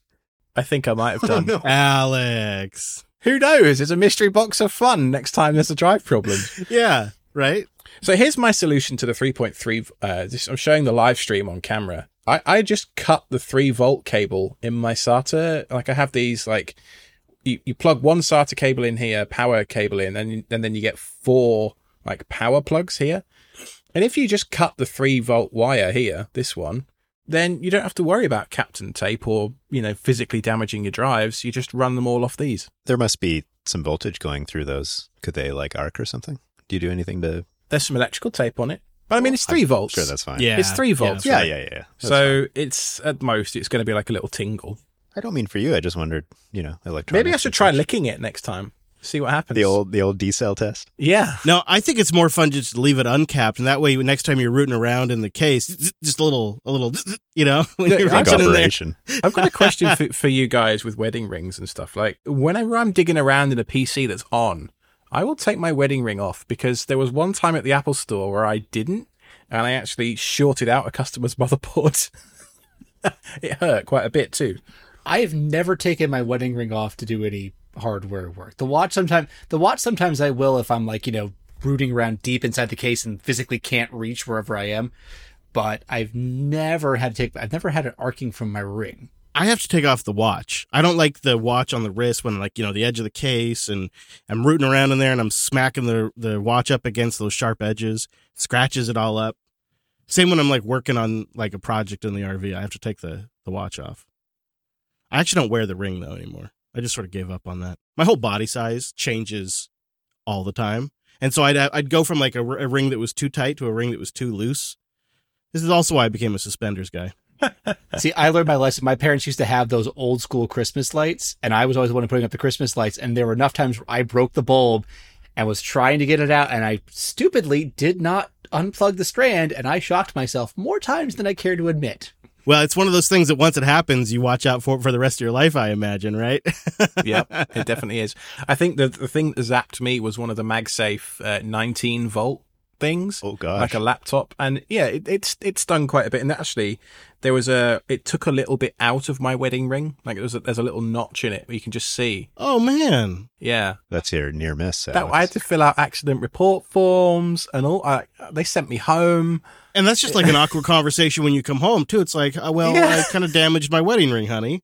I think I might have done. Oh, Alex. Who knows? It's a mystery box of fun next time there's a drive problem. Yeah, right? So here's my solution to the 3.3. Uh, this, I'm showing the live stream on camera. I, I just cut the 3 volt cable in my SATA. Like I have these, like, you, you plug one SATA cable in here, power cable in, and, and then you get four, like, power plugs here. And if you just cut the 3 volt wire here, this one, then you don't have to worry about Kapton tape or, you know, physically damaging your drives. You just run them all off these. There must be some voltage going through those. Could they like arc or something? Do you do anything to? There's some electrical tape on it. But I mean, it's 3 volts. Sure, that's fine. Yeah. It's 3 volts. yeah, right? yeah, yeah. That's So it's at most it's going to be like a little tingle. I don't mean for you. I just wondered, you know, electronics. Maybe I should and try licking it next time. See what happens. the old the old D cell test. yeah. No, I think it's more fun just to leave it uncapped, and that way, next time you're rooting around in the case, just a little, a little, you know, when you're I reaching got in there. Operation. I've got a question for, for you guys with wedding rings and stuff. Like whenever I'm digging around in a PC that's on, I will take my wedding ring off because there was one time at the Apple store where I didn't, and I actually shorted out a customer's motherboard. it hurt quite a bit too. I have never taken my wedding ring off to do any hardware work. The watch sometimes the watch sometimes I will if I'm like, you know, rooting around deep inside the case and physically can't reach wherever I am. But I've never had to take I've never had it arcing from my ring. I have to take off the watch. I don't like the watch on the wrist when like, you know, the edge of the case and I'm rooting around in there and I'm smacking the the watch up against those sharp edges, scratches it all up. Same when I'm like working on like a project in the RV, I have to take the the watch off. I actually don't wear the ring though anymore. I just sort of gave up on that. My whole body size changes all the time. And so I'd, uh, I'd go from like a, a ring that was too tight to a ring that was too loose. This is also why I became a suspenders guy. See, I learned my lesson. My parents used to have those old school Christmas lights, and I was always the one putting up the Christmas lights. And there were enough times where I broke the bulb and was trying to get it out, and I stupidly did not unplug the strand, and I shocked myself more times than I care to admit. Well, it's one of those things that once it happens, you watch out for it for the rest of your life, I imagine, right? yeah, it definitely is. I think the the thing that zapped me was one of the MagSafe uh, 19 volt things. Oh gosh. Like a laptop. And yeah, it, it's it stung quite a bit. And actually there was a it took a little bit out of my wedding ring. Like there's a, there's a little notch in it where you can just see. Oh man. Yeah. That's your near miss. That I had to fill out accident report forms and all. I, they sent me home. And that's just like an awkward conversation when you come home too. It's like, oh, well, yeah. I kind of damaged my wedding ring, honey.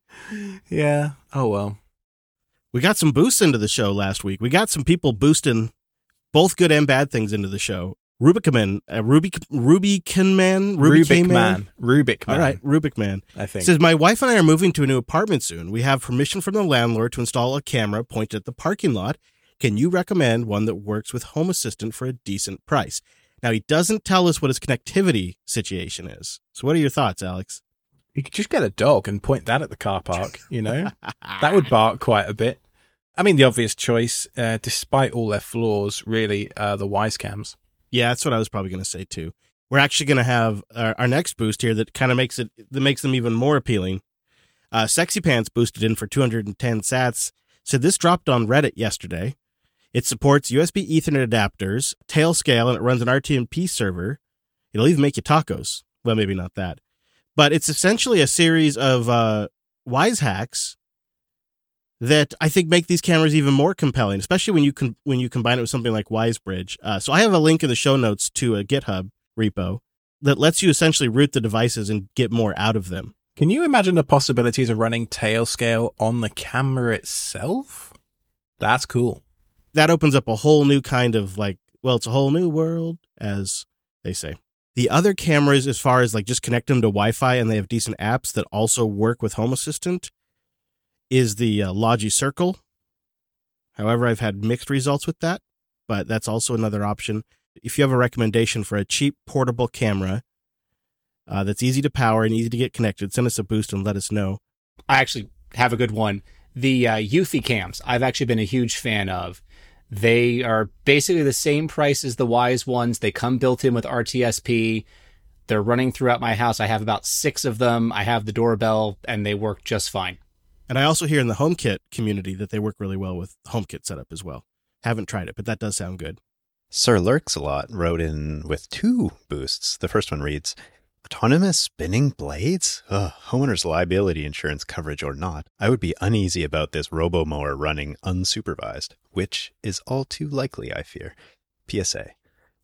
Yeah. Oh well. We got some boosts into the show last week. We got some people boosting both good and bad things into the show. Rubicman, uh, Rubik, Rubicon Man, Rubik Man, Rubik Man. All right, Rubik Man. I think says my wife and I are moving to a new apartment soon. We have permission from the landlord to install a camera pointed at the parking lot. Can you recommend one that works with Home Assistant for a decent price? Now he doesn't tell us what his connectivity situation is. So what are your thoughts, Alex? You could just get a dog and point that at the car park. You know, that would bark quite a bit. I mean, the obvious choice, uh, despite all their flaws, really, uh, the Wyze cams. Yeah, that's what I was probably going to say too. We're actually going to have our, our, next boost here that kind of makes it that makes them even more appealing. Uh, Sexy Pants boosted in for 210 sats. So this dropped on Reddit yesterday. It supports USB Ethernet adapters, Tailscale, and it runs an RTMP server. It'll even make you tacos. Well, maybe not that, but it's essentially a series of uh, Wyze hacks that I think make these cameras even more compelling, especially when you can when you combine it with something like WyzeBridge. Uh, so I have a link in the show notes to a GitHub repo that lets you essentially root the devices and get more out of them. Can you imagine the possibilities of running Tailscale on the camera itself? That's cool. That opens up a whole new kind of like, well, it's a whole new world, as they say. The other cameras, as far as like just connect them to Wi Fi and they have decent apps that also work with Home Assistant, is the uh, Logi Circle. However, I've had mixed results with that, but that's also another option. If you have a recommendation for a cheap portable camera uh, that's easy to power and easy to get connected, send us a boost and let us know. I actually have a good one. The uh, Eufy cams, I've actually been a huge fan of. They are basically the same price as the Wyze ones. They come built in with RTSP. They're running throughout my house. I have about six of them. I have the doorbell, and they work just fine. And I also hear in the HomeKit community that they work really well with HomeKit setup as well. Haven't tried it, but that does sound good. Sir Lurks a lot wrote in with two boosts. The first one reads, Autonomous spinning blades? Ugh, homeowner's liability insurance coverage or not, I would be uneasy about this robo-mower running unsupervised, which is all too likely, I fear. PSA.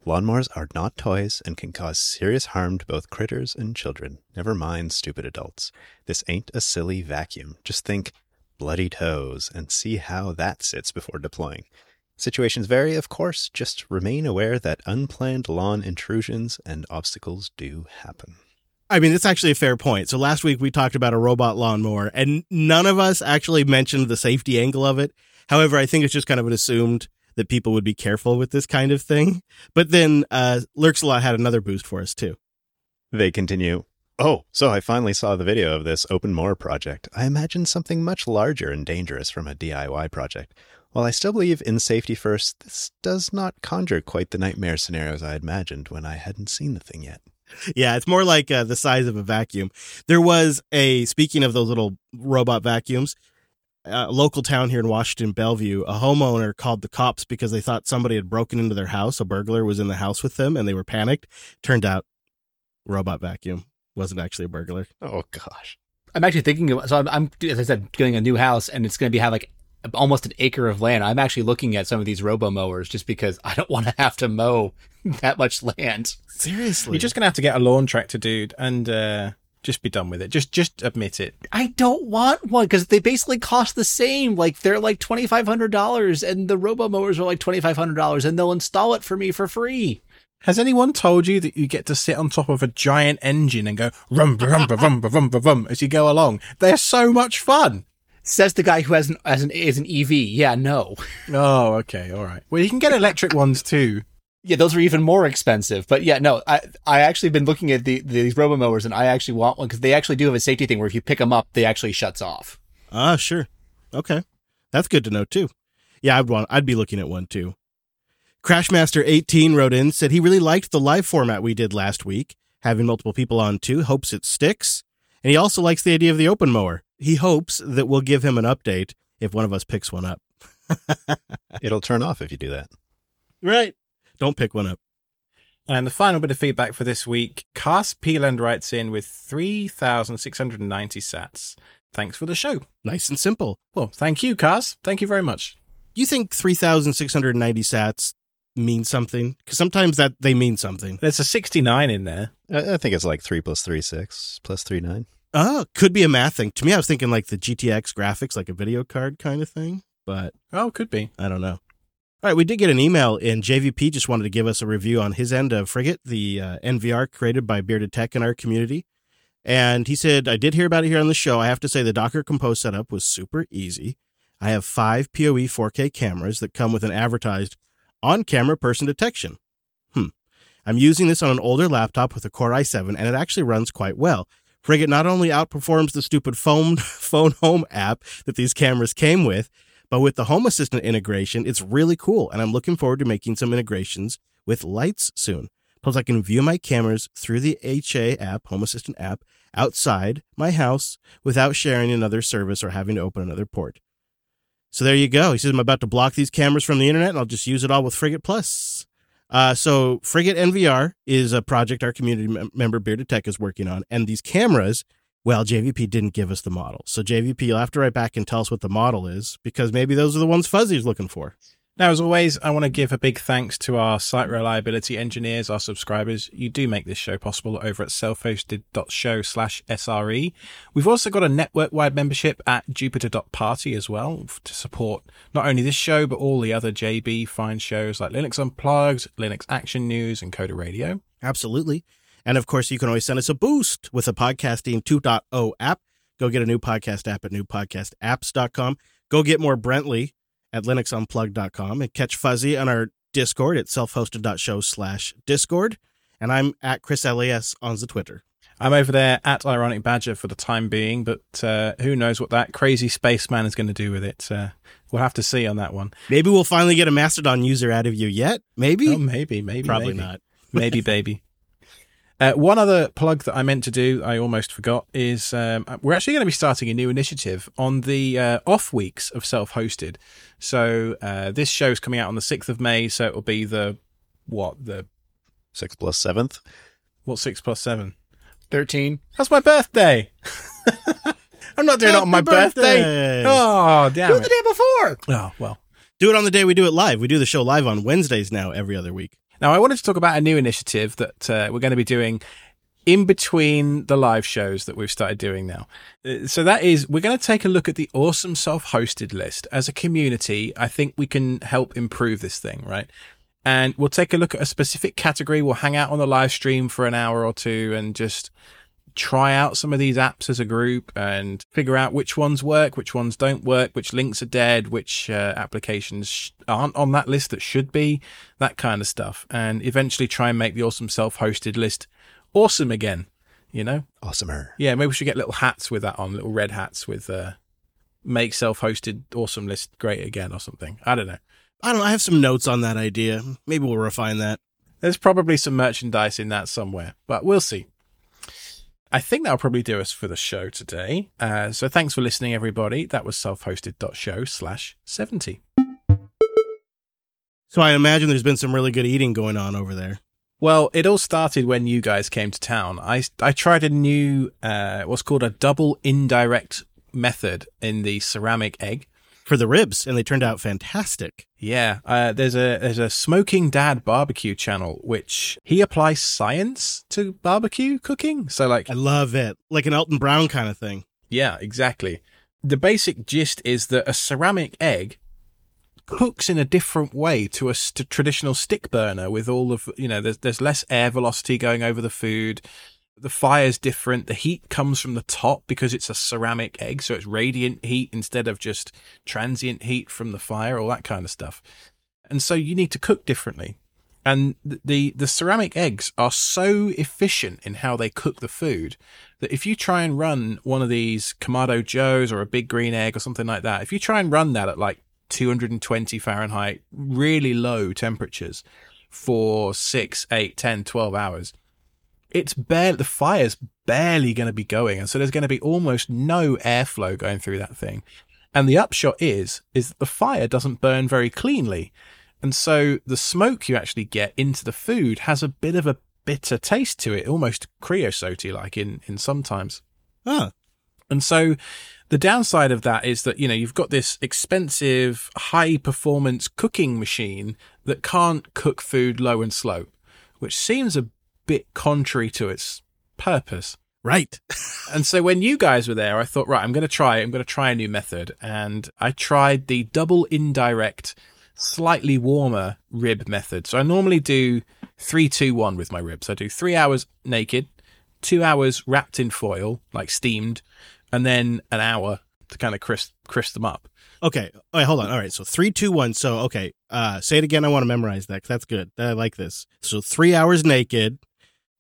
Lawnmowers are not toys and can cause serious harm to both critters and children, never mind stupid adults. This ain't a silly vacuum. Just think bloody toes and see how that sits before deploying. Situations vary, of course, just remain aware that unplanned lawn intrusions and obstacles do happen. I mean, that's actually a fair point. So last week we talked about a robot lawnmower, and none of us actually mentioned the safety angle of it. However, I think it's just kind of an assumed that people would be careful with this kind of thing. But then uh, Lurks a lot had another boost for us too. They continue. Oh, so I finally saw the video of this open mower project. I imagined something much larger and dangerous from a DIY project. While I still believe in safety first, this does not conjure quite the nightmare scenarios I had imagined when I hadn't seen the thing yet. Yeah, it's more like uh, the size of a vacuum. There was a, speaking of those little robot vacuums, a local town here in Washington, Bellevue, a homeowner called the cops because they thought somebody had broken into their house. A burglar was in the house with them and they were panicked. Turned out, robot vacuum wasn't actually a burglar. Oh, gosh. I'm actually thinking of, so I'm, I'm, as I said, getting a new house and it's going to be have like almost an acre of land. I'm actually looking at some of these robo mowers just because I don't want to have to mow that much land. Seriously. You're just going to have to get a lawn tractor, dude, and, uh, just be done with it. Just just admit it. I don't want one because they basically cost the same. Like they're like twenty five hundred dollars, and the robo mowers are like twenty five hundred dollars, and they'll install it for me for free. Has anyone told you that you get to sit on top of a giant engine and go rum rum rum rum rum rum rum as you go along? They're so much fun. Says the guy who has an, has an is an EV. Yeah, no. Oh, okay, all right. Well, you can get electric ones too. Yeah, those are even more expensive. But yeah, no, I I actually been looking at the, these robo mowers, and I actually want one because they actually do have a safety thing where if you pick them up, they actually shuts off. Ah, sure. Okay. That's good to know too. Yeah, I'd want I'd be looking at one too. Crashmaster18 wrote in, said he really liked the live format we did last week, having multiple people on too, hopes it sticks. And he also likes the idea of the open mower. He hopes that we'll give him an update if one of us picks one up. It'll turn off if you do that. Right. Don't pick one up. And the final bit of feedback for this week, Cast Peeland writes in with 3,690 sats. Thanks for the show. Nice and simple. Well, thank you, Cast. Thank you very much. You think 3,690 sats mean something? Because sometimes that they mean something. There's a 69 in there. I, I think it's like 3 plus 3, 6 plus 3, 9. Oh, could be a math thing. To me, I was thinking like the GTX graphics, like a video card kind of thing, but Oh, could be. I don't know. All right, we did get an email, and JVP just wanted to give us a review on his end of Frigate, the uh, NVR created by Bearded Tech in our community. And he said, I did hear about it here on the show. I have to say, the Docker Compose setup was super easy. I have five PoE 4K cameras that come with an advertised on camera person detection. Hmm. I'm using this on an older laptop with a Core i7, and it actually runs quite well. Frigate not only outperforms the stupid phone, phone home app that these cameras came with, but with the Home Assistant integration, it's really cool, and I'm looking forward to making some integrations with lights soon. Plus, I can view my cameras through the HA app, Home Assistant app, outside my house without sharing another service or having to open another port. So there you go. He says, I'm about to block these cameras from the internet, and I'll just use it all with Frigate Plus. Uh, so Frigate NVR is a project our community mem- member Bearded Tech is working on, and these cameras well, JVP didn't give us the model. So JVP, you'll have to write back and tell us what the model is because maybe those are the ones Fuzzy's looking for. Now, as always, I want to give a big thanks to our site reliability engineers, our subscribers. You do make this show possible over at self-hosted.show slash SRE. We've also got a network-wide membership at jupiter.party as well to support not only this show, but all the other JB fine shows like Linux Unplugged, Linux Action News, and Coder Radio. Absolutely. And of course, you can always send us a boost with a podcasting 2.0 app. Go get a new podcast app at newpodcastapps.com. Go get more Brentley at linuxunplugged.com and catch Fuzzy on our Discord at self-hosted.show slash Discord. And I'm at Chris LAS on the Twitter. I'm over there at Ironic Badger for the time being, but uh, who knows what that crazy spaceman is going to do with it. Uh, we'll have to see on that one. Maybe we'll finally get a Mastodon user out of you yet. Maybe? Oh, maybe, maybe. Probably maybe. not. maybe, baby. Uh, one other plug that I meant to do, I almost forgot, is um, we're actually going to be starting a new initiative on the uh, off weeks of self hosted. So uh, this show is coming out on the 6th of May, so it'll be the, what, the, 6 plus 7th. what, 6 plus 7? 13. That's my birthday. I'm not doing it on my birthday. birthday. Oh, Do damn it the it. day before. Oh, well. Do it on the day we do it live. We do the show live on Wednesdays now, every other week. Now, I wanted to talk about a new initiative that uh, we're going to be doing in between the live shows that we've started doing now. Uh, So that is, we're going to take a look at the awesome self-hosted list. As a community, I think we can help improve this thing, right? And we'll take a look at a specific category. We'll hang out on the live stream for an hour or two and just try out some of these apps as a group and figure out which ones work, which ones don't work, which links are dead, which uh, applications sh- aren't on that list that should be, that kind of stuff. And eventually try and make the awesome self-hosted list awesome again, you know? Awesomer. Yeah, maybe we should get little hats with that on, little red hats with uh, make self-hosted awesome list great again or something. I don't know. I don't know. I have some notes on that idea. Maybe we'll refine that. There's probably some merchandise in that somewhere, but we'll see. I think that'll probably do us for the show today. Uh, so thanks for listening, everybody. That was self-hosted.show slash 70. So I imagine there's been some really good eating going on over there. Well, it all started when you guys came to town. I, I tried a new, uh, what's called a double indirect method in the ceramic egg. For the ribs, and they turned out fantastic. Yeah, uh, there's a there's a smoking dad barbecue channel which he applies science to barbecue cooking. So like I love it, like an Alton Brown kind of thing. Yeah, exactly. The basic gist is that a ceramic egg cooks in a different way to a st- traditional stick burner with all of, you know, there's, there's less air velocity going over the food. The fire's different. The heat comes from the top because it's a ceramic egg, so it's radiant heat instead of just transient heat from the fire, all that kind of stuff. And so you need to cook differently. And the the ceramic eggs are so efficient in how they cook the food that if you try and run one of these Kamado Joes or a big green egg or something like that, if you try and run that at like 220 Fahrenheit, really low temperatures for six, eight, 10, 12 hours, it's barely, the fire's barely going to be going. And so there's going to be almost no airflow going through that thing. And the upshot is, is that the fire doesn't burn very cleanly. And so the smoke you actually get into the food has a bit of a bitter taste to it, almost creosote like in, in sometimes. Huh. And so the downside of that is that, you know, you've got this expensive, high performance cooking machine that can't cook food low and slow, which seems a bit contrary to its purpose. Right. and so when you guys were there, I thought, right, I'm going to try, I'm going to try a new method. And I tried the double indirect slightly warmer rib method. So I normally do three, two, one with my ribs. I do three hours naked, two hours wrapped in foil, like steamed, and then an hour to kind of crisp crisp them up. Okay. All right, hold on. All right. So three, two, one. So okay. Uh, say it again. I want to memorize that. Cause that's good. I like this. So three hours naked,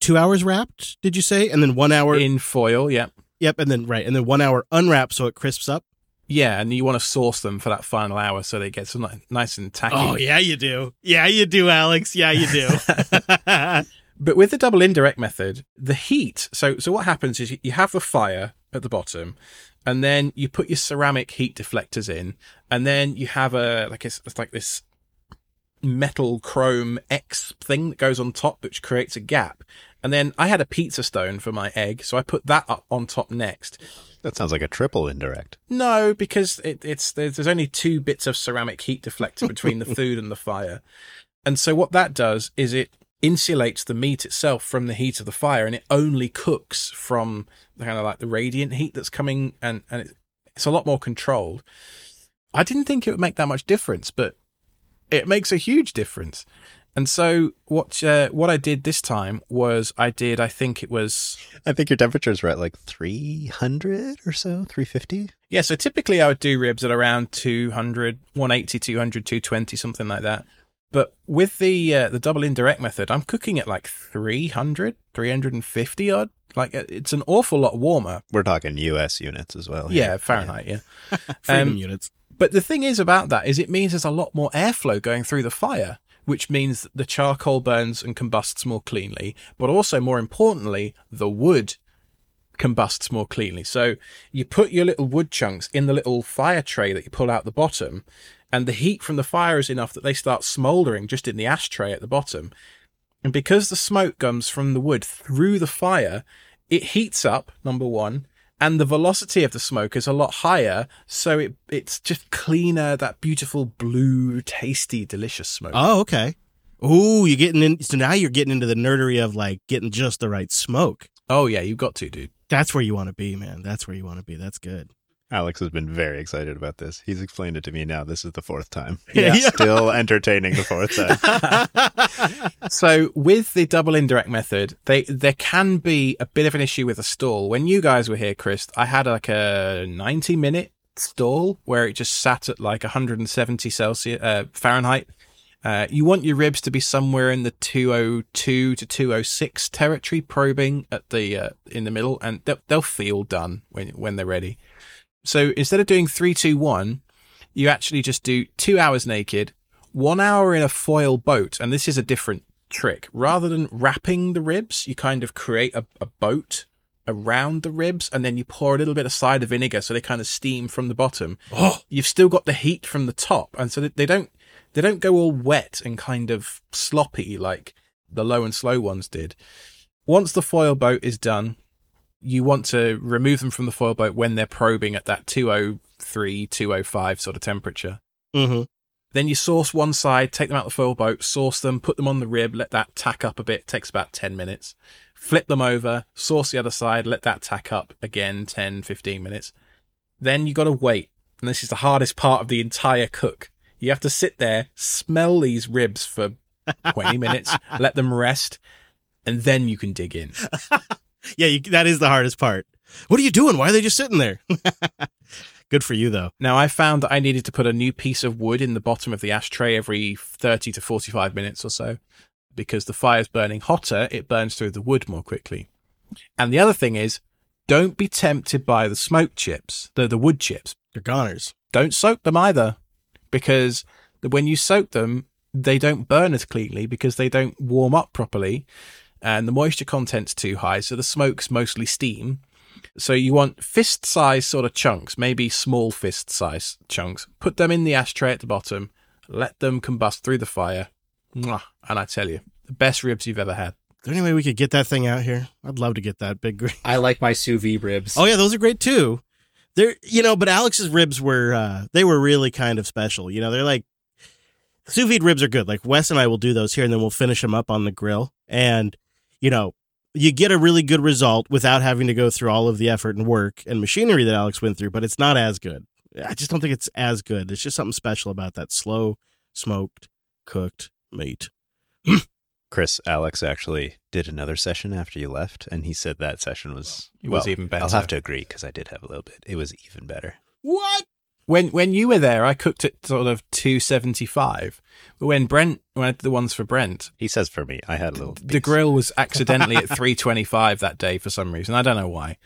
two hours wrapped. Did you say? And then one hour in foil. Yeah. Yep. And then right. And then one hour unwrapped so it crisps up. Yeah, and you want to sauce them for that final hour so they get some nice and tacky. Oh yeah, you do. Yeah, you do, Alex. Yeah, you do. but with the double indirect method, the heat. So so what happens is you have the fire at the bottom, and then you put your ceramic heat deflectors in, and then you have a like it's, it's like this metal chrome X thing that goes on top, which creates a gap. And then I had a pizza stone for my egg, so I put that up on top next. That sounds like a triple indirect. No, because it, it's there's, there's only two bits of ceramic heat deflector between the food and the fire, and so what that does is it insulates the meat itself from the heat of the fire, and it only cooks from the kind of like the radiant heat that's coming, and and it, it's a lot more controlled. I didn't think it would make that much difference, but it makes a huge difference. And so what uh, what I did this time was I did I think it was I think your temperatures were at like 300 or so, 350. Yeah, so typically I would do ribs at around 200, 180, 200, 220 something like that. But with the uh, the double indirect method, I'm cooking at like 300, 350 odd. Like it's an awful lot warmer. We're talking US units as well. Yeah, Fahrenheit, yeah. Freedom um, units. But the thing is about that is it means there's a lot more airflow going through the fire which means the charcoal burns and combusts more cleanly, but also more importantly, the wood combusts more cleanly. So you put your little wood chunks in the little fire tray that you pull out the bottom, and the heat from the fire is enough that they start smouldering just in the ashtray at the bottom. And because the smoke comes from the wood through the fire, it heats up, number one, and the velocity of the smoke is a lot higher, so it it's just cleaner, that beautiful blue, tasty, delicious smoke. Oh, okay. Ooh, you're getting in. So now you're getting into the nerdery of like getting just the right smoke. Oh yeah, you've got to, dude. That's where you want to be, man. That's where you want to be. That's good. Alex has been very excited about this. He's explained it to me now. This is the fourth time. Yeah. Still entertaining the fourth time. so with the double indirect method, they there can be a bit of an issue with a stall. When you guys were here, Chris, I had like a 90 minute stall where it just sat at like 170 Celsius uh, Fahrenheit. Uh, you want your ribs to be somewhere in the 202 to 206 territory, probing at the uh, in the middle, and they'll, they'll feel done when when they're ready. So instead of doing three, two, one, you actually just do two hours naked, one hour in a foil boat. And this is a different trick. Rather than wrapping the ribs, you kind of create a, a boat around the ribs and then you pour a little bit of cider vinegar so they kind of steam from the bottom. Oh. You've still got the heat from the top. And so they don't, they don't go all wet and kind of sloppy like the low and slow ones did. Once the foil boat is done, you want to remove them from the foil boat when they're probing at that 203, 205 sort of temperature. Mm-hmm. Then you sauce one side, take them out the foil boat, sauce them, put them on the rib, let that tack up a bit, takes about 10 minutes. Flip them over, sauce the other side, let that tack up again 10, 15 minutes. Then you got to wait. And this is the hardest part of the entire cook. You have to sit there, smell these ribs for 20 minutes, let them rest, and then you can dig in. yeah, you, that is the hardest part. What are you doing? Why are they just sitting there? Good for you, though. Now, I found that I needed to put a new piece of wood in the bottom of the ashtray every 30 to 45 minutes or so because the fire's burning hotter, it burns through the wood more quickly. And the other thing is, don't be tempted by the smoke chips, the, the wood chips. They're goners. Don't soak them either because when you soak them, they don't burn as cleanly because they don't warm up properly and the moisture content's too high. So the smoke's mostly steam. So you want fist size sort of chunks, maybe small fist size chunks. Put them in the ashtray at the bottom, let them combust through the fire. Mwah. And I tell you, the best ribs you've ever had. Is there any way we could get that thing out here? I'd love to get that big green. I like my sous vide ribs. Oh yeah, those are great too. They're you know, but Alex's ribs were uh they were really kind of special. You know, they're like sous vide ribs are good. Like Wes and I will do those here and then we'll finish them up on the grill. And you know, you get a really good result without having to go through all of the effort and work and machinery that Alex went through, but it's not as good. I just don't think it's as good. There's just something special about that slow smoked cooked meat. Chris, Alex actually did another session after you left, and he said that session was It was well, even better. I'll have to agree because I did have a little bit. It was even better. What? When when you were there, I cooked at sort of two seventy five. But when Brent, when I did the ones for Brent, He says for me, I had a little. the grill was accidentally at 325 that day for some reason. I don't know why.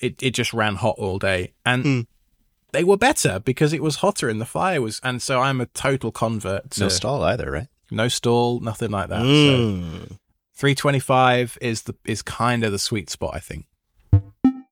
It it just ran hot all day, and Hmm. they were better because it was hotter and the fire was. And so I'm a total convert. To no stall either, right? no stall, nothing like that. So Mm. 325 is the is kind of the sweet spot, I think.